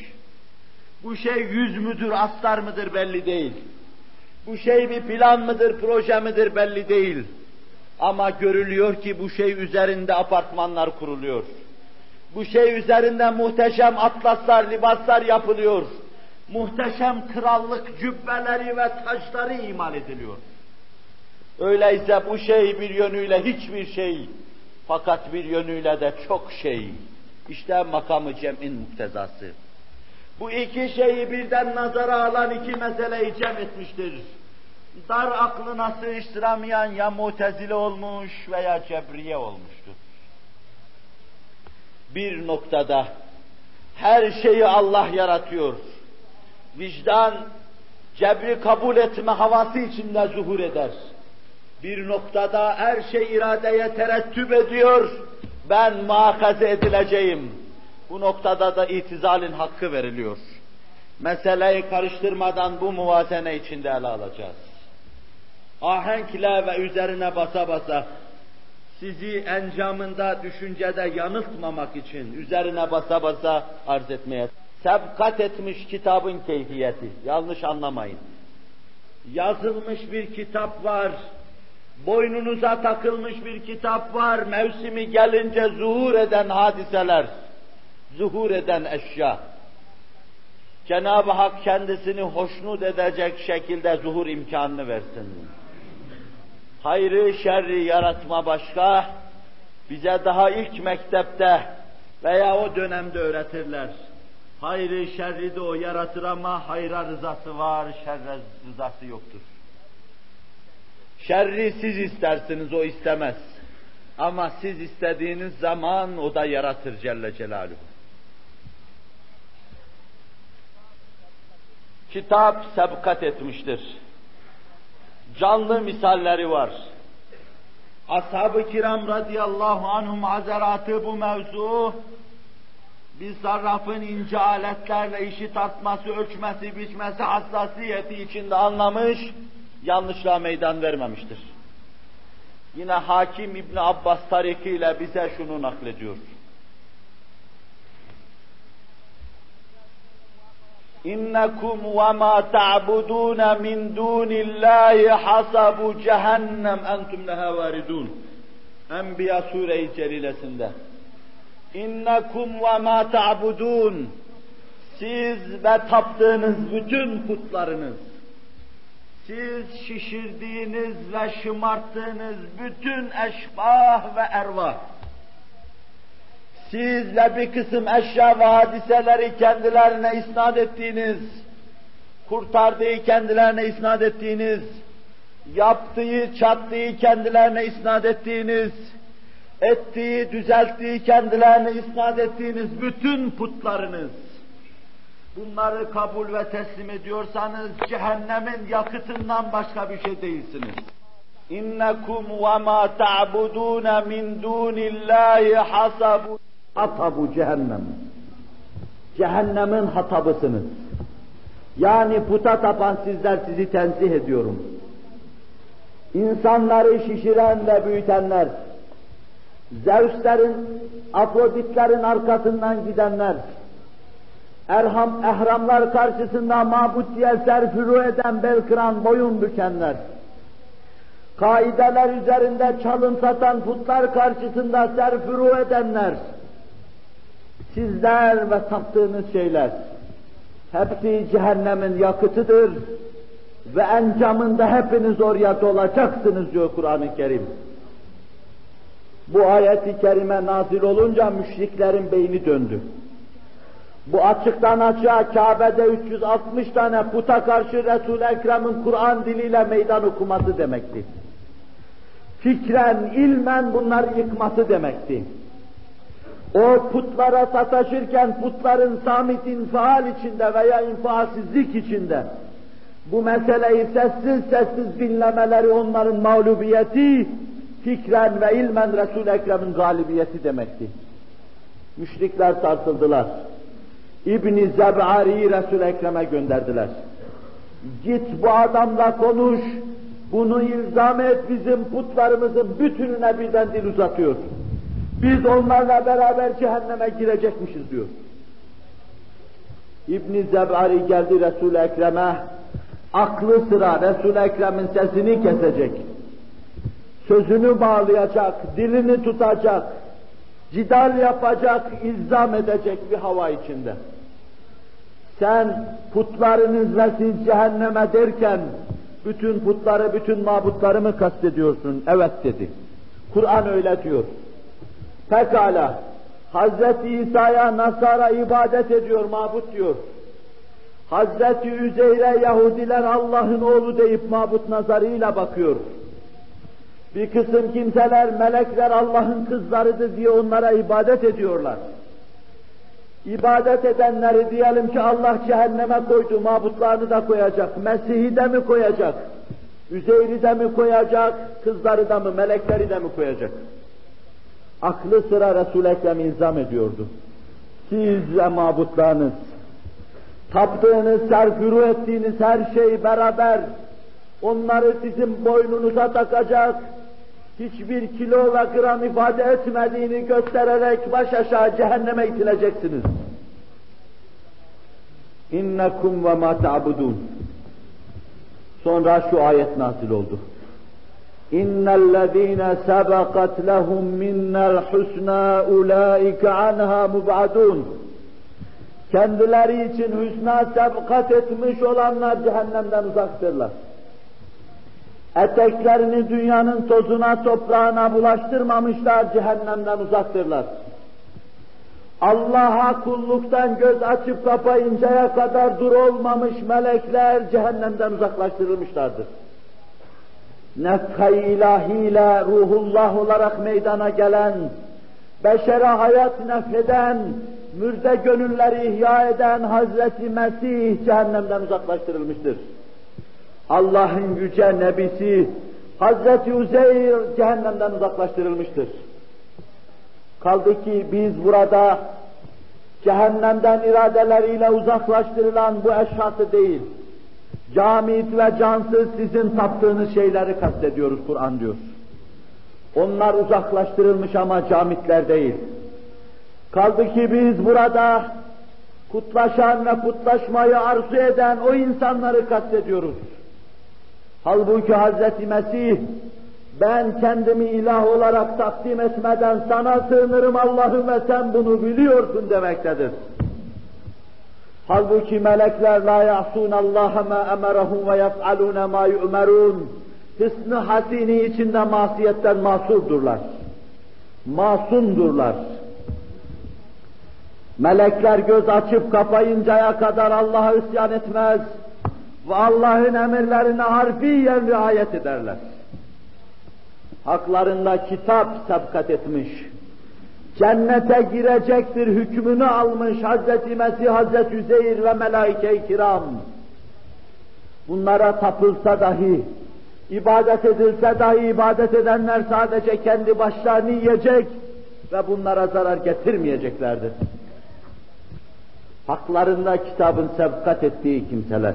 Speaker 1: Bu şey yüz müdür, astar mıdır belli değil. Bu şey bir plan mıdır, proje midir belli değil. Ama görülüyor ki bu şey üzerinde apartmanlar kuruluyor. Bu şey üzerinde muhteşem atlaslar, libaslar yapılıyor. Muhteşem krallık cübbeleri ve taşları imal ediliyor. Öyleyse bu şey bir yönüyle hiçbir şey, fakat bir yönüyle de çok şey. İşte makamı cem'in muktezası. Bu iki şeyi birden nazara alan iki meseleyi cem etmiştir. Dar aklına sığıştıramayan ya mutezile olmuş veya cebriye olmuştur. Bir noktada her şeyi Allah yaratıyor. Vicdan, cebri kabul etme havası içinde zuhur eder. Bir noktada her şey iradeye terettüp ediyor, ben muhakaze edileceğim. Bu noktada da itizalin hakkı veriliyor. Meseleyi karıştırmadan bu muvazene içinde ele alacağız. Ahenkle ve üzerine basa basa sizi encamında, düşüncede yanıltmamak için üzerine basa basa arz etmeye. Sebkat etmiş kitabın keyfiyeti, yanlış anlamayın. Yazılmış bir kitap var, boynunuza takılmış bir kitap var, mevsimi gelince zuhur eden hadiseler, zuhur eden eşya. Cenab-ı Hak kendisini hoşnut edecek şekilde zuhur imkanını versin. Hayrı, şerri yaratma başka, bize daha ilk mektepte veya o dönemde öğretirler. Hayrı, şerri de o yaratır ama hayra rızası var, şerre rızası yoktur. Şerri siz istersiniz, o istemez. Ama siz istediğiniz zaman o da yaratır Celle Celaluhu. Kitap sebkat etmiştir. Canlı misalleri var. Ashab-ı kiram radıyallahu anhum hazaratı bu mevzu bir sarrafın ince aletlerle işi tartması, ölçmesi, biçmesi hassasiyeti içinde anlamış, yanlışlığa meydan vermemiştir. Yine Hakim İbni Abbas tarikiyle bize şunu naklediyor. İnnekum ve ma ta'budun min dunillahi hasabu cehennem entum leha varidun. Enbiya sure-i celilesinde. İnnekum ve ma ta'budun. Siz ve taptığınız bütün putlarınız, siz şişirdiğiniz ve şımarttığınız bütün eşbah ve ervah, sizle bir kısım eşya ve hadiseleri kendilerine isnat ettiğiniz, kurtardığı kendilerine isnat ettiğiniz, yaptığı, çattığı kendilerine isnat ettiğiniz, ettiği, düzelttiği kendilerine isnat ettiğiniz bütün putlarınız, bunları kabul ve teslim ediyorsanız cehennemin yakıtından başka bir şey değilsiniz. İnnekum ve ma ta'budun min dunillahi hasabu hatabu cehennem. Cehennemin hatabısınız. Yani puta tapan sizler sizi tenzih ediyorum. İnsanları şişiren ve büyütenler, Zeus'lerin, Afroditlerin arkasından gidenler, Erham, ehramlar karşısında mabut diye serfuru eden, bel kıran, boyun bükenler, kaideler üzerinde çalım satan putlar karşısında serfuru edenler, sizler ve taptığınız şeyler, hepsi cehennemin yakıtıdır ve encamında hepiniz oraya dolacaksınız diyor Kur'an-ı Kerim. Bu ayeti kerime nazil olunca müşriklerin beyni döndü.
Speaker 2: Bu açıktan açığa Kabe'de 360 tane puta karşı Resul-i Ekrem'in Kur'an diliyle meydan okuması demekti. Fikren, ilmen bunları yıkması demekti. O putlara sataşırken putların samit infial içinde veya infaalsizlik içinde bu meseleyi sessiz sessiz dinlemeleri onların mağlubiyeti, fikren ve ilmen Resul-i Ekrem'in galibiyeti demekti. Müşrikler sarsıldılar. İbn-i Zeb'ari'yi Resul-i Ekrem'e gönderdiler. Git bu adamla konuş, bunu ilzam et bizim putlarımızın bütününe birden dil uzatıyor. Biz onlarla beraber cehenneme girecekmişiz diyor. İbn-i Zeb'ari geldi Resul-i Ekrem'e, aklı sıra Resul-i Ekrem'in sesini kesecek. Sözünü bağlayacak, dilini tutacak, cidal yapacak, ilzam edecek bir hava içinde. Sen putlarınız ve siz cehenneme derken bütün putları, bütün mabutları mı kastediyorsun? Evet dedi. Kur'an öyle diyor. Pekala, Hazreti İsa'ya Nasara ibadet ediyor, mabut diyor. Hazreti Üzeyre Yahudiler Allah'ın oğlu deyip mabut nazarıyla bakıyor. Bir kısım kimseler melekler Allah'ın kızlarıdır diye onlara ibadet ediyorlar. İbadet edenleri diyelim ki Allah cehenneme koydu, mabutlarını da koyacak, Mesih'i de mi koyacak, Üzeyri de mi koyacak, kızları da mı, melekleri de mi koyacak? Aklı sıra Resul-i Ekrem ilzam ediyordu. Siz ve mabutlarınız, taptığınız, serfuru ettiğiniz her şey beraber, onları sizin boynunuza takacak, hiçbir kilo ve gram ifade etmediğini göstererek baş aşağı cehenneme itileceksiniz. İnnekum ve ma ta'budun. Sonra şu ayet nazil oldu. İnnellezîne sebekat lehum minnel husnâ ulaike anha mub'adun. Kendileri için hüsna sebkat etmiş olanlar cehennemden uzaktırlar eteklerini dünyanın tozuna toprağına bulaştırmamışlar, cehennemden uzaktırlar. Allah'a kulluktan göz açıp kapayıncaya kadar dur olmamış melekler cehennemden uzaklaştırılmışlardır. Nefkay ilahiyle ruhullah olarak meydana gelen, beşere hayat nefeden, mürde gönülleri ihya eden Hazreti Mesih cehennemden uzaklaştırılmıştır. Allah'ın yüce nebisi Hazreti Uzeyr cehennemden uzaklaştırılmıştır. Kaldı ki biz burada cehennemden iradeleriyle uzaklaştırılan bu eşhası değil, camit ve cansız sizin taptığınız şeyleri kastediyoruz Kur'an diyor. Onlar uzaklaştırılmış ama camitler değil. Kaldı ki biz burada kutlaşan ve kutlaşmayı arzu eden o insanları kastediyoruz. Halbuki Hazreti Mesih ben kendimi ilah olarak takdim etmeden sana sığınırım Allah'ım ve sen bunu biliyorsun demektedir. Halbuki melekler la ya'sun Allah ma emerahum ve yef'alun ma yu'merun. Hısnı hasini içinde masiyetten masurdurlar. Masumdurlar. Melekler göz açıp kapayıncaya kadar Allah'a isyan etmez ve Allah'ın emirlerine harfiyen riayet ederler. Haklarında kitap sabkat etmiş, cennete girecektir hükmünü almış Hz. Mesih, Hz. Üzeyir ve melaike-i kiram. Bunlara tapılsa dahi, ibadet edilse dahi ibadet edenler sadece kendi başlarını yiyecek ve bunlara zarar getirmeyeceklerdir. Haklarında kitabın sebkat ettiği kimseler.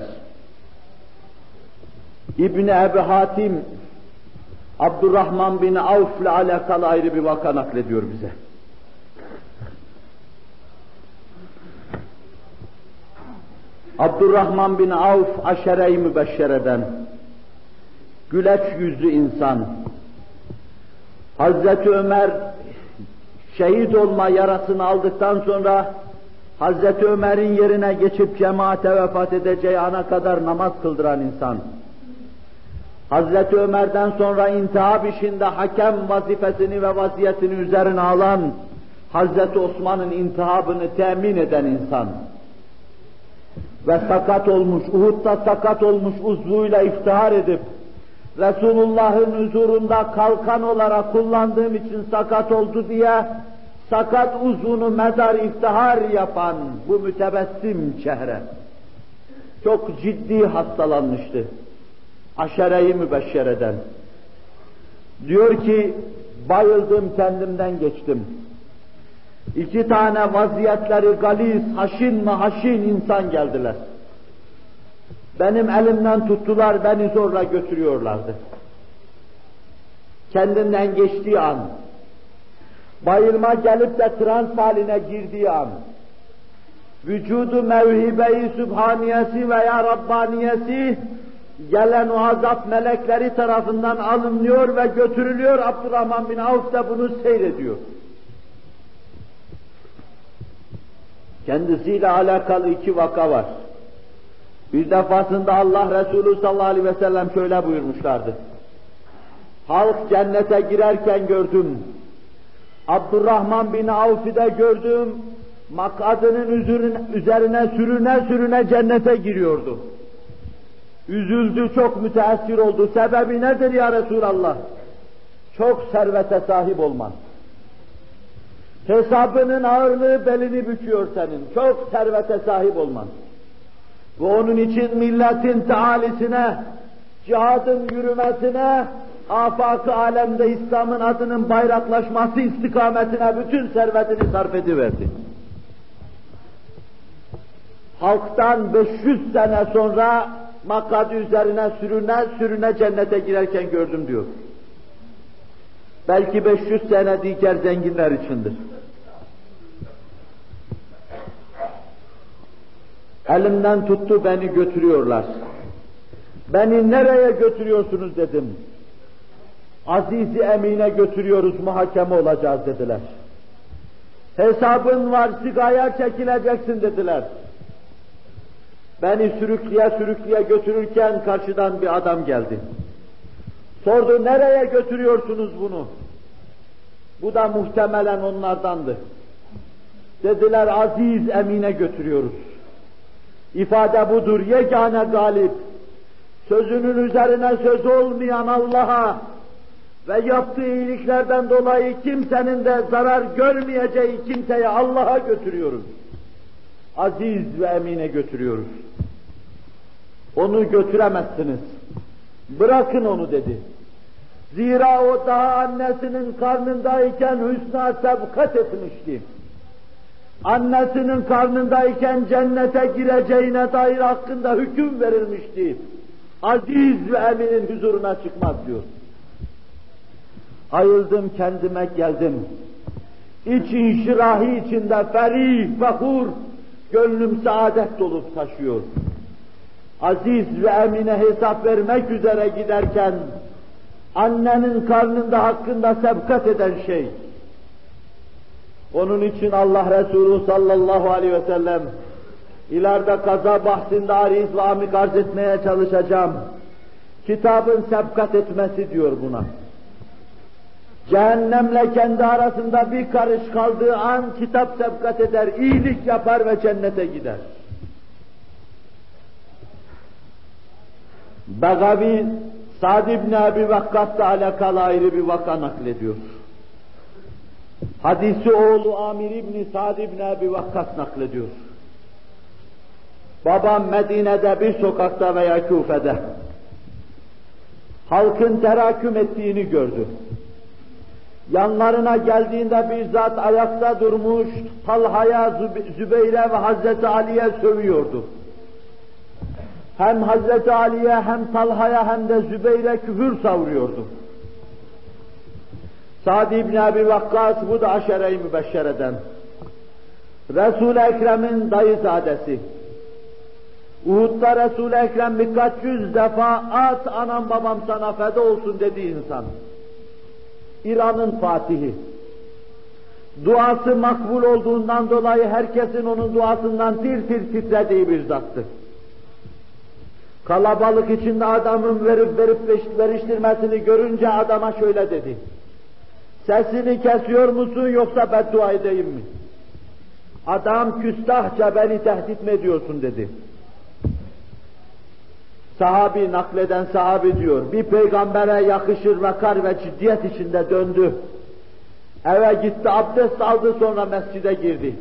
Speaker 2: İbni Ebi Hatim, Abdurrahman bin Avf ile alakalı ayrı bir vaka naklediyor bize. Abdurrahman bin Avf aşere-i mübeşşereden, güleç yüzlü insan, Hazreti Ömer şehit olma yarasını aldıktan sonra Hazreti Ömer'in yerine geçip cemaate vefat edeceği ana kadar namaz kıldıran insan. Hazreti Ömer'den sonra intihab işinde hakem vazifesini ve vaziyetini üzerine alan Hazreti Osman'ın intihabını temin eden insan ve sakat olmuş, Uhud'da sakat olmuş uzvuyla iftihar edip Resulullah'ın huzurunda kalkan olarak kullandığım için sakat oldu diye sakat uzvunu mezar iftihar yapan bu mütebessim çehre çok ciddi hastalanmıştı. Aşere-i mübeşşereden. Diyor ki, bayıldım kendimden geçtim. İki tane vaziyetleri galiz, haşin mi haşin insan geldiler. Benim elimden tuttular, beni zorla götürüyorlardı. Kendinden geçtiği an, bayılma gelip de trans haline girdiği an, vücudu mevhibe-i sübhaniyesi veya Rabbaniyesi gelen o azap melekleri tarafından alınıyor ve götürülüyor. Abdurrahman bin Avf da bunu seyrediyor. Kendisiyle alakalı iki vaka var. Bir defasında Allah Resulü sallallahu aleyhi ve sellem şöyle buyurmuşlardı. Halk cennete girerken gördüm. Abdurrahman bin Avf'ı da gördüm. Makadının üzerine sürüne sürüne cennete giriyordu. Üzüldü, çok müteessir oldu. Sebebi nedir ya Resulallah? Çok servete sahip olman. Hesabının ağırlığı belini büküyor senin. Çok servete sahip olman. Ve onun için milletin taalisine, cihadın yürümesine, afak alemde İslam'ın adının bayraklaşması istikametine bütün servetini sarf ediverdi. Halktan 500 sene sonra makadı üzerine sürüne sürüne cennete girerken gördüm diyor. Belki 500 sene diğer zenginler içindir. Elimden tuttu beni götürüyorlar. Beni nereye götürüyorsunuz dedim. Azizi Emine götürüyoruz, muhakeme olacağız dediler. Hesabın var, sigaya çekileceksin dediler. Beni sürükleye sürükleye götürürken karşıdan bir adam geldi. Sordu, nereye götürüyorsunuz bunu? Bu da muhtemelen onlardandı. Dediler, aziz emine götürüyoruz. İfade budur, yegane galip. Sözünün üzerine söz olmayan Allah'a ve yaptığı iyiliklerden dolayı kimsenin de zarar görmeyeceği kimseye Allah'a götürüyoruz. Aziz ve emine götürüyoruz. Onu götüremezsiniz. Bırakın onu dedi. Zira o daha annesinin karnındayken hüsna sebkat etmişti. Annesinin karnındayken cennete gireceğine dair hakkında hüküm verilmişti. Aziz ve eminin huzuruna çıkmaz diyor. Ayıldım kendime geldim. İç inşirahi içinde ferih, fahur, gönlüm saadet dolup taşıyor. Aziz ve emine hesap vermek üzere giderken, annenin karnında hakkında sebkat eden şey, onun için Allah Resulü sallallahu aleyhi ve sellem, ileride kaza bahsinde ariz ve amik arz etmeye çalışacağım. Kitabın sebkat etmesi diyor buna. Cehennemle kendi arasında bir karış kaldığı an kitap sebkat eder, iyilik yapar ve cennete gider. Begavi Sa'd ibn Abi Vakkas'la alakalı ayrı bir vaka naklediyor. Hadisi oğlu Amir ibn Sa'd ibn Abi Vakkas naklediyor. Babam Medine'de bir sokakta veya Küfe'de halkın teraküm ettiğini gördü. Yanlarına geldiğinde bir zat ayakta durmuş, Talha'ya, Zübeyre ve Hazreti Ali'ye sövüyordu. Hem Hazreti Ali'ye hem Talha'ya hem de Zübeyre küfür savuruyordu. Sa'd ibn Abi Vakkas bu da aşere-i mübeşşereden. Resul-i Ekrem'in dayızadesi. Uhud'da Resul-i Ekrem birkaç yüz defa at anam babam sana feda olsun dediği insan. İran'ın fatihi. Duası makbul olduğundan dolayı herkesin onun duasından tir tir titrediği bir zattır. Kalabalık içinde adamın verip verip veriştirmesini görünce adama şöyle dedi. Sesini kesiyor musun yoksa beddua edeyim mi? Adam küstahça beni tehdit mi ediyorsun dedi. Sahabi nakleden sahabi diyor, bir peygambere yakışır vakar ve ciddiyet içinde döndü. Eve gitti, abdest aldı sonra mescide girdi.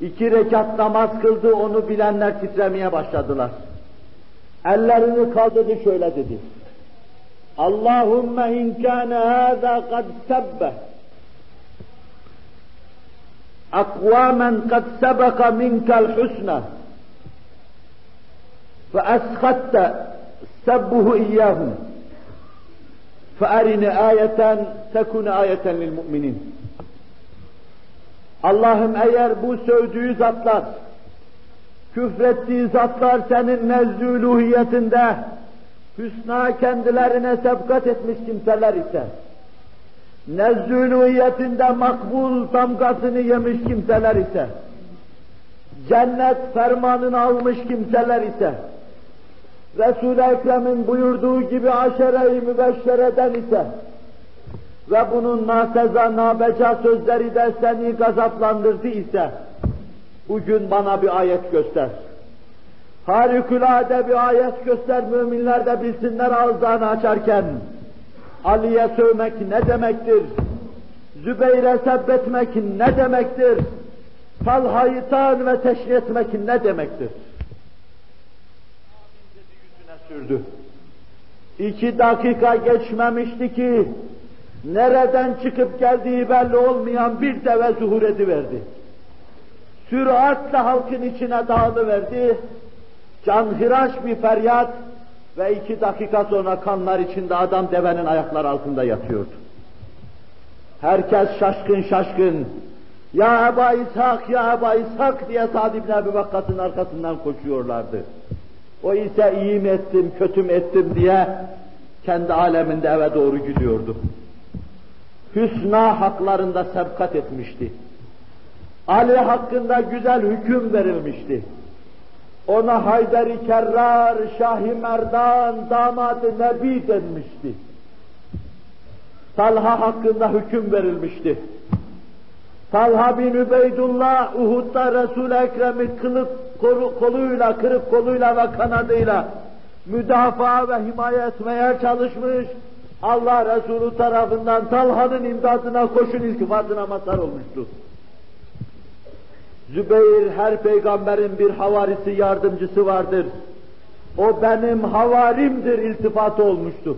Speaker 2: İki rekat namaz kıldı, onu bilenler titremeye başladılar. Ellerini kaldırdı şöyle dedi. Allahümme in kâne hâzâ kad sebbe akvâmen kad sebeka minkel ve ashatta sabbuhu iyyahum. Fe arine ayeten tekun ayeten lil mu'minin. Allah'ım eğer bu sövdüğü zatlar küfrettiği zatlar senin nezdülühiyetinde hüsna kendilerine sevkat etmiş kimseler ise nezzülühiyetinde makbul damgasını yemiş kimseler ise cennet fermanını almış kimseler ise Resul-i Ekrem'in buyurduğu gibi aşere-i mübeşşereden ise ve bunun naseza nabeca sözleri de seni gazaplandırdı ise bugün bana bir ayet göster. Harikulade bir ayet göster müminler de bilsinler ağızlarını açarken Ali'ye sövmek ne demektir? Zübeyir'e sebbetmek ne demektir? Talha'yı tan ve teşri etmek ne demektir? Sürdü. İki dakika geçmemişti ki nereden çıkıp geldiği belli olmayan bir deve zuhur ediverdi. Süratle halkın içine dağılıverdi. Canhıraş bir feryat ve iki dakika sonra kanlar içinde adam devenin ayakları altında yatıyordu. Herkes şaşkın şaşkın. Ya Eba İshak, ya Eba İshak diye Sa'd ibn Ebi Vakkas'ın arkasından koşuyorlardı. O ise iyi mi ettim, kötü mü ettim diye kendi aleminde eve doğru gidiyordu. Hüsna haklarında sebkat etmişti. Ali hakkında güzel hüküm verilmişti. Ona Haydar-ı Kerrar, Şah-ı Merdan, damat-ı Nebi denmişti. Talha hakkında hüküm verilmişti. Talha bin Übeydullah Uhud'da Resul-i Ekrem'i kılıp koluyla, kırık koluyla ve kanadıyla müdafaa ve himaye etmeye çalışmış. Allah Resulü tarafından Talha'nın imdadına koşun iltifatına mazhar olmuştu. Zübeyir her peygamberin bir havarisi yardımcısı vardır. O benim havarimdir iltifatı olmuştu.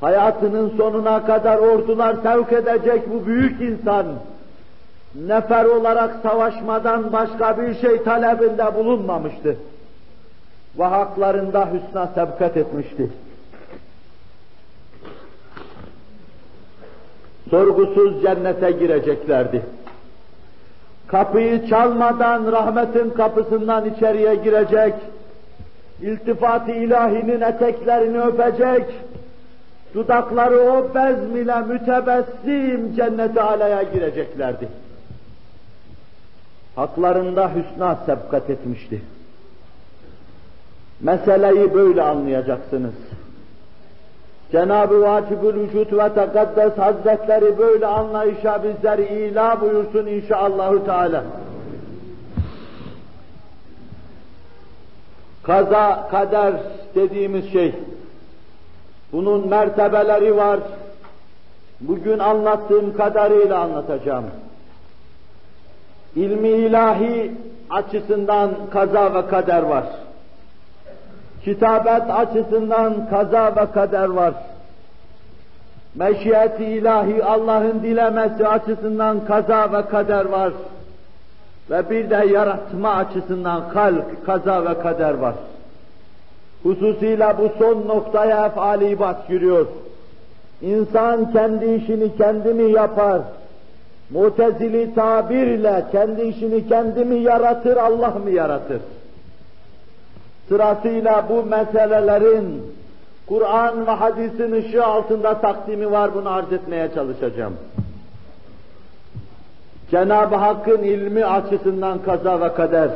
Speaker 2: Hayatının sonuna kadar ordular sevk edecek bu büyük insan, nefer olarak savaşmadan başka bir şey talebinde bulunmamıştı. Ve haklarında hüsna sebkat etmişti. Sorgusuz cennete gireceklerdi. Kapıyı çalmadan rahmetin kapısından içeriye girecek, iltifat-ı ilahinin eteklerini öpecek, dudakları o bezm ile mütebessim cennete alaya gireceklerdi. Haklarında hüsna sebkat etmişti. Meseleyi böyle anlayacaksınız. Cenab-ı Vacibül Vücut ve Tekaddes Hazretleri böyle anlayışa bizleri ila buyursun inşallahü teala. Kaza, kader dediğimiz şey, bunun mertebeleri var. Bugün anlattığım kadarıyla anlatacağım. İlmi ilahi açısından kaza ve kader var. Kitabet açısından kaza ve kader var. Meşiyeti ilahi Allah'ın dilemesi açısından kaza ve kader var. Ve bir de yaratma açısından halk, kaza ve kader var. Hususiyle bu son noktaya efali ibad giriyor. İnsan kendi işini kendi mi yapar? Mutezili tabirle kendi işini kendi mi yaratır, Allah mı yaratır? Sırasıyla bu meselelerin Kur'an ve hadisin ışığı altında takdimi var, bunu arz etmeye çalışacağım. Cenab-ı Hakk'ın ilmi açısından kaza ve kader,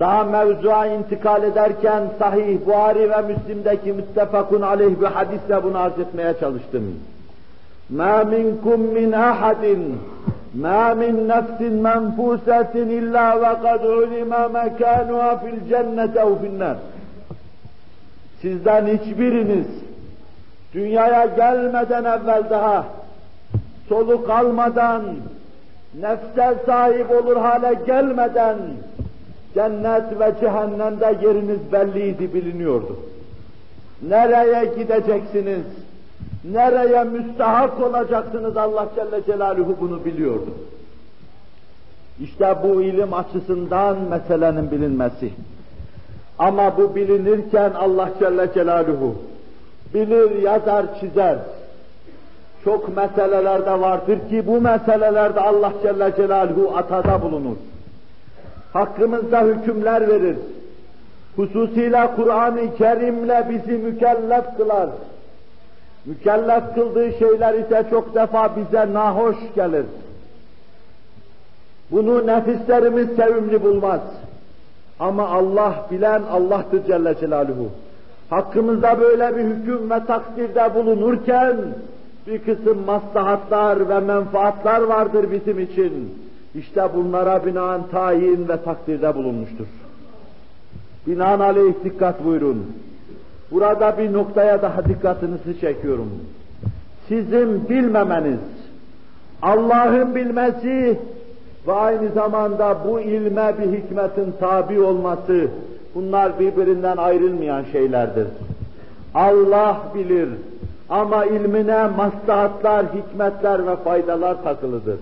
Speaker 2: daha mevzuğa intikal ederken Sahih Buhari ve Müslim'deki müttefakun aleyh bir hadisle bunu arz etmeye çalıştım. مَا مِنْكُمْ مِنْ أَحَدٍ مَا مِنْ نَفْسٍ مَنْفُوسَةٍ إِلَّا وَقَدْ عُلِمَ مَكَانُهَا فِي الْجَنَّةِ اَوْ فِي النَّارِ Sizden hiçbiriniz dünyaya gelmeden evvel daha soluk almadan, nefse sahip olur hale gelmeden cennet ve cehennemde yeriniz belliydi, biliniyordu. Nereye gideceksiniz, Nereye müstahak olacaksınız Allah Celle Celaluhu bunu biliyordu. İşte bu ilim açısından meselenin bilinmesi. Ama bu bilinirken Allah Celle Celaluhu bilir, yazar, çizer. Çok meselelerde vardır ki bu meselelerde Allah Celle Celaluhu atada bulunur. Hakkımızda hükümler verir. Hususiyle Kur'an-ı Kerim'le bizi mükellef kılar. Mükellef kıldığı şeyler ise çok defa bize nahoş gelir. Bunu nefislerimiz sevimli bulmaz. Ama Allah bilen Allah'tır Celle Celaluhu. Hakkımızda böyle bir hüküm ve takdirde bulunurken bir kısım maslahatlar ve menfaatlar vardır bizim için. İşte bunlara binaen tayin ve takdirde bulunmuştur. Binaenaleyh dikkat buyurun. Burada bir noktaya daha dikkatinizi çekiyorum. Sizin bilmemeniz, Allah'ın bilmesi ve aynı zamanda bu ilme bir hikmetin tabi olması, bunlar birbirinden ayrılmayan şeylerdir. Allah bilir ama ilmine maslahatlar, hikmetler ve faydalar takılıdır.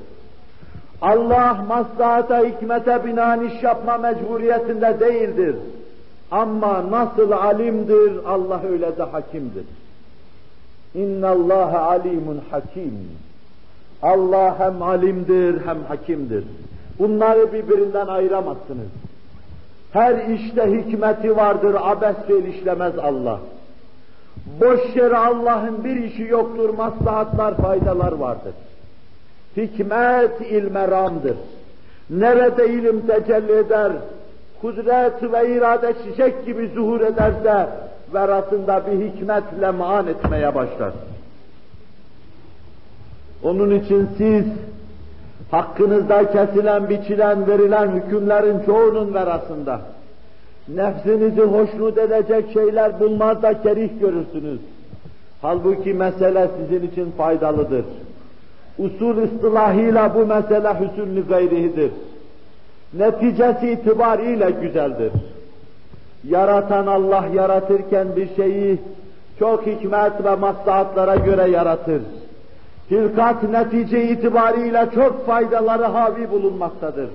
Speaker 2: Allah maslahata, hikmete binaen iş yapma mecburiyetinde değildir. Ama nasıl alimdir, Allah öyle de hakimdir. İnna Allah alimun hakim. Allah hem alimdir hem hakimdir. Bunları birbirinden ayıramazsınız. Her işte hikmeti vardır, abesle işlemez Allah. Boş yere Allah'ın bir işi yoktur, maslahatlar, faydalar vardır. Hikmet ilmeramdır. Nerede ilim tecelli eder, kudret ve irade çiçek gibi zuhur ederse, verasında bir hikmetle maan etmeye başlar. Onun için siz hakkınızda kesilen, biçilen, verilen hükümlerin çoğunun verasında nefsinizi hoşnut edecek şeyler bulmaz da kerih görürsünüz. Halbuki mesele sizin için faydalıdır. Usul ıstılahıyla bu mesele hüsnü gayrihidir. Neticesi itibariyle güzeldir. Yaratan Allah yaratırken bir şeyi çok hikmet ve maslahatlara göre yaratır. Hilkat netice itibariyle çok faydaları havi bulunmaktadır.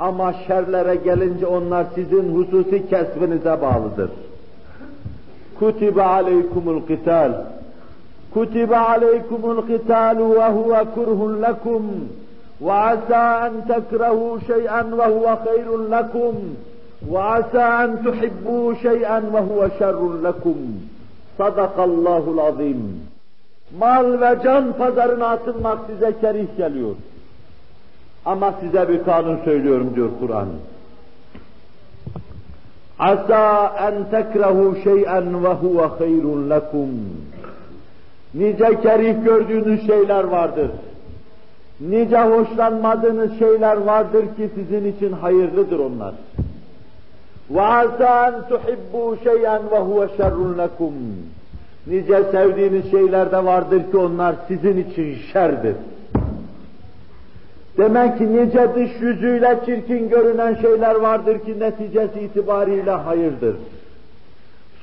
Speaker 2: Ama şerlere gelince onlar sizin hususi kesbinize bağlıdır. Kutibe aleykumul qital. Kutibe aleykumul qitalu ve huve kurhun lekum. Şey'en ve huve hayrun lekum. Ve asa en tuhibbu şey'en ve huve şerrun lekum. Sadakallahul azim. Mal ve can pazarına atılmak size kerih geliyor. Ama size bir kanun söylüyorum diyor Kur'an. Asa en tekrehu şey'en ve huve hayrun lekum. Nice kerih gördüğünüz şeyler vardır. Nice hoşlanmadığınız şeyler vardır ki sizin için hayırlıdır onlar. En tuhibbu şey'en ve huve şerrun lekum. Nice sevdiğiniz şeyler de vardır ki onlar sizin için şerdir. Demek ki nice dış yüzüyle çirkin görünen şeyler vardır ki neticesi itibariyle hayırdır.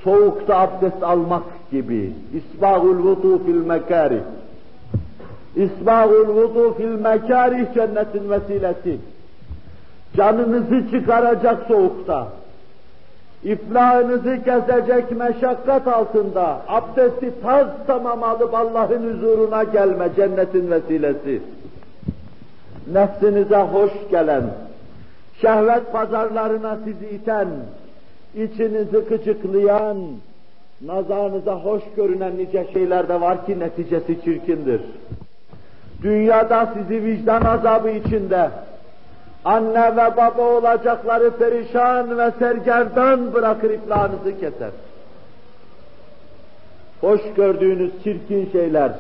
Speaker 2: Soğukta abdest almak gibi. İsbâhul vudu fil mekârih. İsbâhul vudu fil mekârih cennetin vesilesi. Canınızı çıkaracak soğukta. İflahınızı kesecek meşakkat altında abdesti taz tamam alıp Allah'ın huzuruna gelme cennetin vesilesi nefsinize hoş gelen, şehvet pazarlarına sizi iten, içinizi gıcıklayan, nazarınıza hoş görünen nice şeyler de var ki neticesi çirkindir. Dünyada sizi vicdan azabı içinde, anne ve baba olacakları perişan ve sergerdan bırakır iflahınızı keser. Hoş gördüğünüz çirkin şeyler,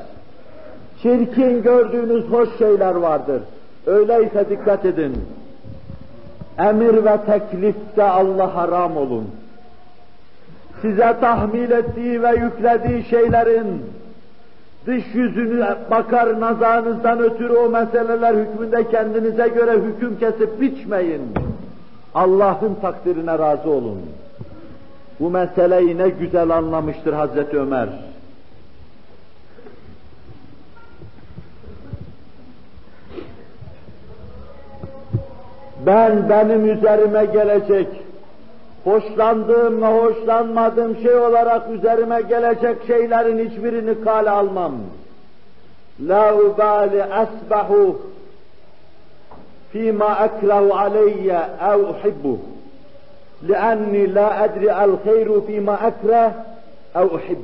Speaker 2: Çirkin gördüğünüz hoş şeyler vardır. Öyleyse dikkat edin. Emir ve teklifte Allah haram olun. Size tahmil ettiği ve yüklediği şeylerin dış yüzünü bakar nazarınızdan ötürü o meseleler hükmünde kendinize göre hüküm kesip biçmeyin. Allah'ın takdirine razı olun. Bu meseleyi ne güzel anlamıştır Hazreti Ömer. Ben benim üzerime gelecek, hoşlandığım ve hoşlanmadığım şey olarak üzerime gelecek şeylerin hiçbirini kale almam. La ubali asbahu fîmâ ekrahu aleyye ev uhibbuh. لأني لا أدري الخير فيما أكره أو أحب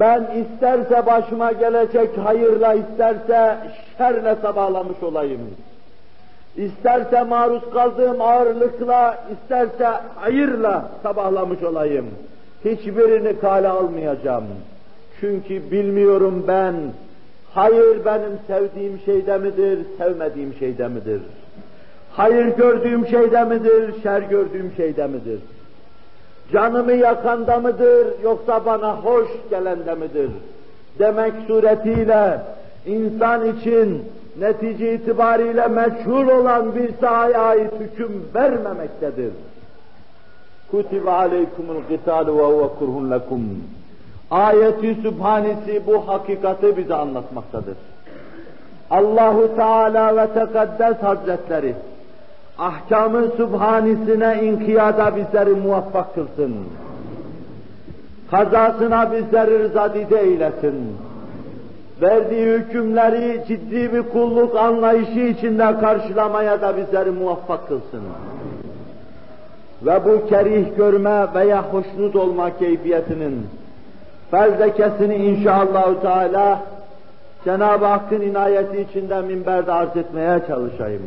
Speaker 2: ben isterse başıma gelecek hayırla, isterse şerle sabahlamış olayım. İsterse maruz kaldığım ağırlıkla, isterse hayırla sabahlamış olayım. Hiçbirini kale almayacağım. Çünkü bilmiyorum ben, hayır benim sevdiğim şeyde midir, sevmediğim şeyde midir? Hayır gördüğüm şeyde midir, şer gördüğüm şeyde midir? Canımı yakanda mıdır, yoksa bana hoş gelende midir? Demek suretiyle insan için netice itibariyle meçhul olan bir sahaya ait hüküm vermemektedir. Kutibe aleykumul gitalu ve huve kurhun lekum. Ayeti Sübhanesi bu hakikati bize anlatmaktadır. Allahu Teala ve Tekaddes Hazretleri ahkamı subhanisine inkiyada bizleri muvaffak kılsın. Kazasına bizleri rızadide eylesin. Verdiği hükümleri ciddi bir kulluk anlayışı içinde karşılamaya da bizleri muvaffak kılsın. Ve bu kerih görme veya hoşnut olma keyfiyetinin fezlekesini inşallah Teala Cenab-ı Hakk'ın inayeti içinde minberde arz etmeye çalışayım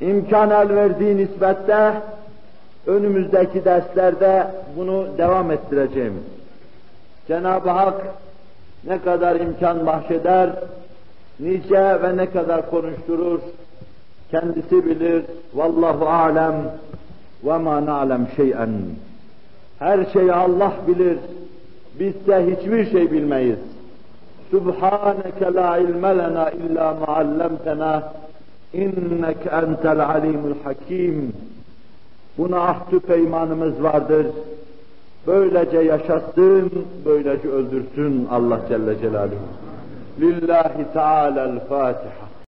Speaker 2: imkan el verdiği nispette önümüzdeki derslerde bunu devam ettireceğim. Cenab-ı Hak ne kadar imkan bahşeder, nice ve ne kadar konuşturur, kendisi bilir. Vallahu alem ve ma na'lem şey'en. Her şeyi Allah bilir. Bizse hiçbir şey bilmeyiz. Subhaneke la ilme lena illa ma allamtena İnnek entel alimul hakim. Buna ahdü peymanımız vardır. Böylece yaşatsın, böylece öldürsün Allah Celle Celaluhu. Lillahi Teala'l-Fatiha.